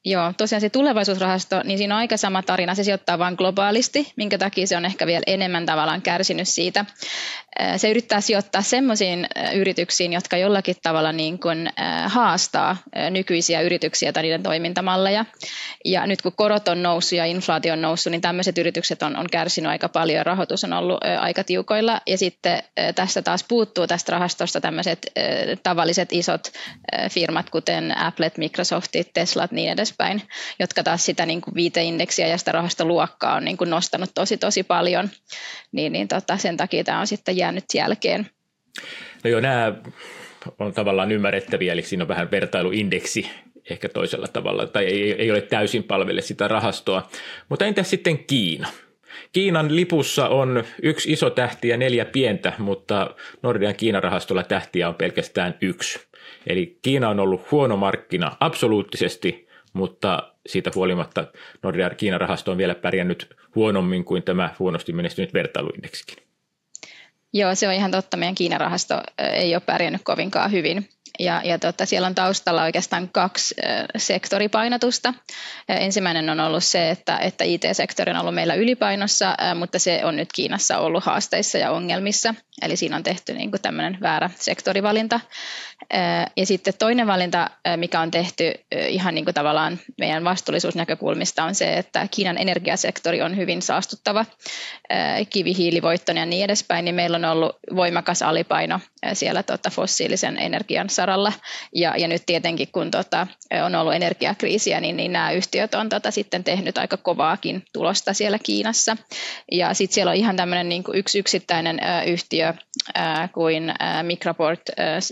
C: Joo, tosiaan se tulevaisuusrahasto, niin siinä on aika sama tarina. Se sijoittaa vain globaalisti, minkä takia se on ehkä vielä enemmän tavallaan kärsinyt siitä. Se yrittää sijoittaa sellaisiin yrityksiin, jotka jollakin tavalla niin kuin haastaa nykyisiä yrityksiä tai niiden toimintamalleja. Ja nyt kun korot on noussut ja inflaatio on noussut, niin tämmöiset yritykset on, on kärsinyt aika paljon ja rahoitus on ollut aika tiukoilla. Ja sitten tästä taas puuttuu tästä rahastosta tämmöiset tavalliset isot firmat, kuten Applet, Microsoftit, Teslat, niin edes edespäin, jotka taas sitä niin kuin viiteindeksiä ja sitä luokkaa on niin kuin nostanut tosi tosi paljon, niin, niin tota, sen takia tämä on sitten jäänyt jälkeen.
B: No joo, nämä on tavallaan ymmärrettäviä, eli siinä on vähän vertailuindeksi ehkä toisella tavalla, tai ei, ei ole täysin palvele sitä rahastoa. Mutta entä sitten Kiina? Kiinan lipussa on yksi iso tähti ja neljä pientä, mutta Nordean Kiinarahastolla tähtiä on pelkästään yksi. Eli Kiina on ollut huono markkina absoluuttisesti, mutta siitä huolimatta Nordean Kiinarahasto on vielä pärjännyt huonommin kuin tämä huonosti menestynyt vertailuindeksikin.
C: Joo, se on ihan totta. Meidän Kiinarahasto ei ole pärjännyt kovinkaan hyvin. Ja, ja tota, siellä on taustalla oikeastaan kaksi sektoripainotusta. Ensimmäinen on ollut se, että, että IT-sektori on ollut meillä ylipainossa, mutta se on nyt Kiinassa ollut haasteissa ja ongelmissa. Eli siinä on tehty niin kuin tämmöinen väärä sektorivalinta. Ja sitten toinen valinta, mikä on tehty ihan niin kuin tavallaan meidän vastuullisuusnäkökulmista, on se, että Kiinan energiasektori on hyvin saastuttava, kivihiilivoittoinen ja niin edespäin, niin meillä on ollut voimakas alipaino siellä tota, fossiilisen energian saralla. Ja, ja nyt tietenkin, kun tota, on ollut energiakriisiä, niin, niin nämä yhtiöt on tota, sitten tehnyt aika kovaakin tulosta siellä Kiinassa. Ja sitten siellä on ihan tämmöinen niin yksi yksittäinen yhtiö kuin Microport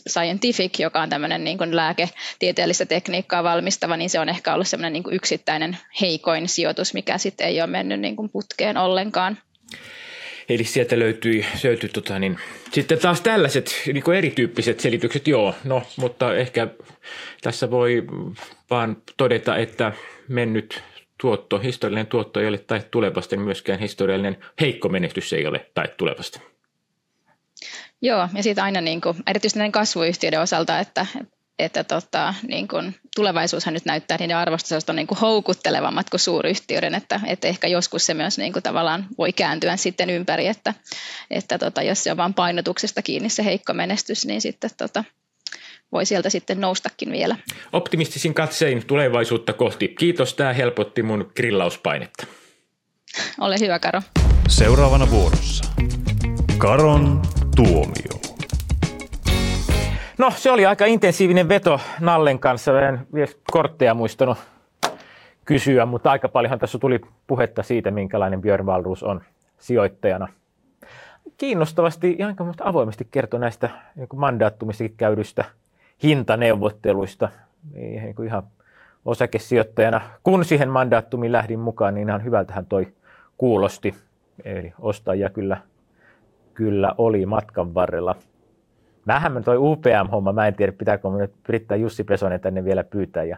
C: Scientific, joka on tämmöinen niin kuin lääketieteellistä tekniikkaa valmistava, niin se on ehkä ollut semmoinen niin yksittäinen heikoin sijoitus, mikä sitten ei ole mennyt niin kuin putkeen ollenkaan.
B: Eli sieltä löytyi, löytyi tota niin, sitten taas tällaiset niin kuin erityyppiset selitykset, joo, no, mutta ehkä tässä voi vaan todeta, että mennyt tuotto, historiallinen tuotto ei ole tai tulevasta, niin myöskään historiallinen heikko menestys ei ole tai tulevasta.
C: Joo, ja siitä aina niin kuin, erityisesti näiden kasvuyhtiöiden osalta, että, että tota, niin kuin, tulevaisuushan nyt näyttää, niiden arvostus on niin kuin houkuttelevammat kuin suuryhtiöiden, että, että ehkä joskus se myös niin kuin, tavallaan voi kääntyä sitten ympäri, että, että tota, jos se on vain painotuksesta kiinni se heikko menestys, niin sitten tota, voi sieltä sitten noustakin vielä.
B: Optimistisin katsein tulevaisuutta kohti. Kiitos, tämä helpotti mun grillauspainetta.
C: Ole hyvä, Karo.
D: Seuraavana vuorossa. Karon tuomio.
B: No se oli aika intensiivinen veto Nallen kanssa. En edes kortteja muistanut kysyä, mutta aika paljonhan tässä tuli puhetta siitä, minkälainen Björn Valruus on sijoittajana. Kiinnostavasti ihan avoimesti kertoi näistä niin mandaattumistakin käydyistä hintaneuvotteluista. Niin ihan osakesijoittajana, kun siihen mandaattumiin lähdin mukaan, niin ihan hyvältä hän toi kuulosti. Eli ostajia kyllä – kyllä oli matkan varrella. Vähän toi UPM-homma, mä en tiedä pitääkö nyt yrittää Jussi Pesonen tänne vielä pyytää ja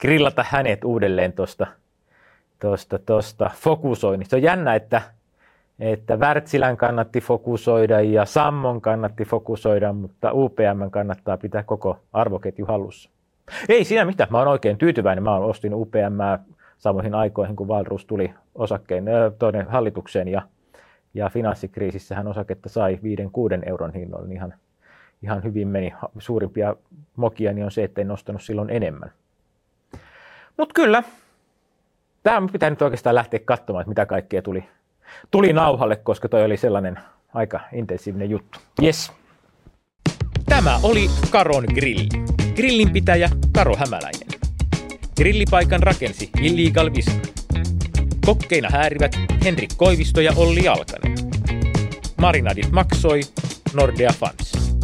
B: grillata hänet uudelleen tuosta tosta, tosta fokusoinnista. Se on jännä, että, että Wärtsilän kannatti fokusoida ja Sammon kannatti fokusoida, mutta UPM kannattaa pitää koko arvoketju hallussa. Ei siinä mitään, mä oon oikein tyytyväinen. Mä ostin UPM samoihin aikoihin, kun Valrus tuli osakkeen toinen hallitukseen ja ja finanssikriisissähän osaketta sai 5-6 euron hinnoilla, niin ihan, ihan hyvin meni. Suurimpia mokia niin on se, että en nostanut silloin enemmän. Mutta kyllä, tämä pitää nyt oikeastaan lähteä katsomaan, että mitä kaikkea tuli, tuli nauhalle, koska toi oli sellainen aika intensiivinen juttu. Yes. Tämä oli Karon Grilli. Grillinpitäjä Karo Hämäläinen. Grillipaikan rakensi Illegal Vision. Kokkeina häärivät Henrik Koivisto ja Olli Alkanen. Marinadit maksoi Nordea Funds.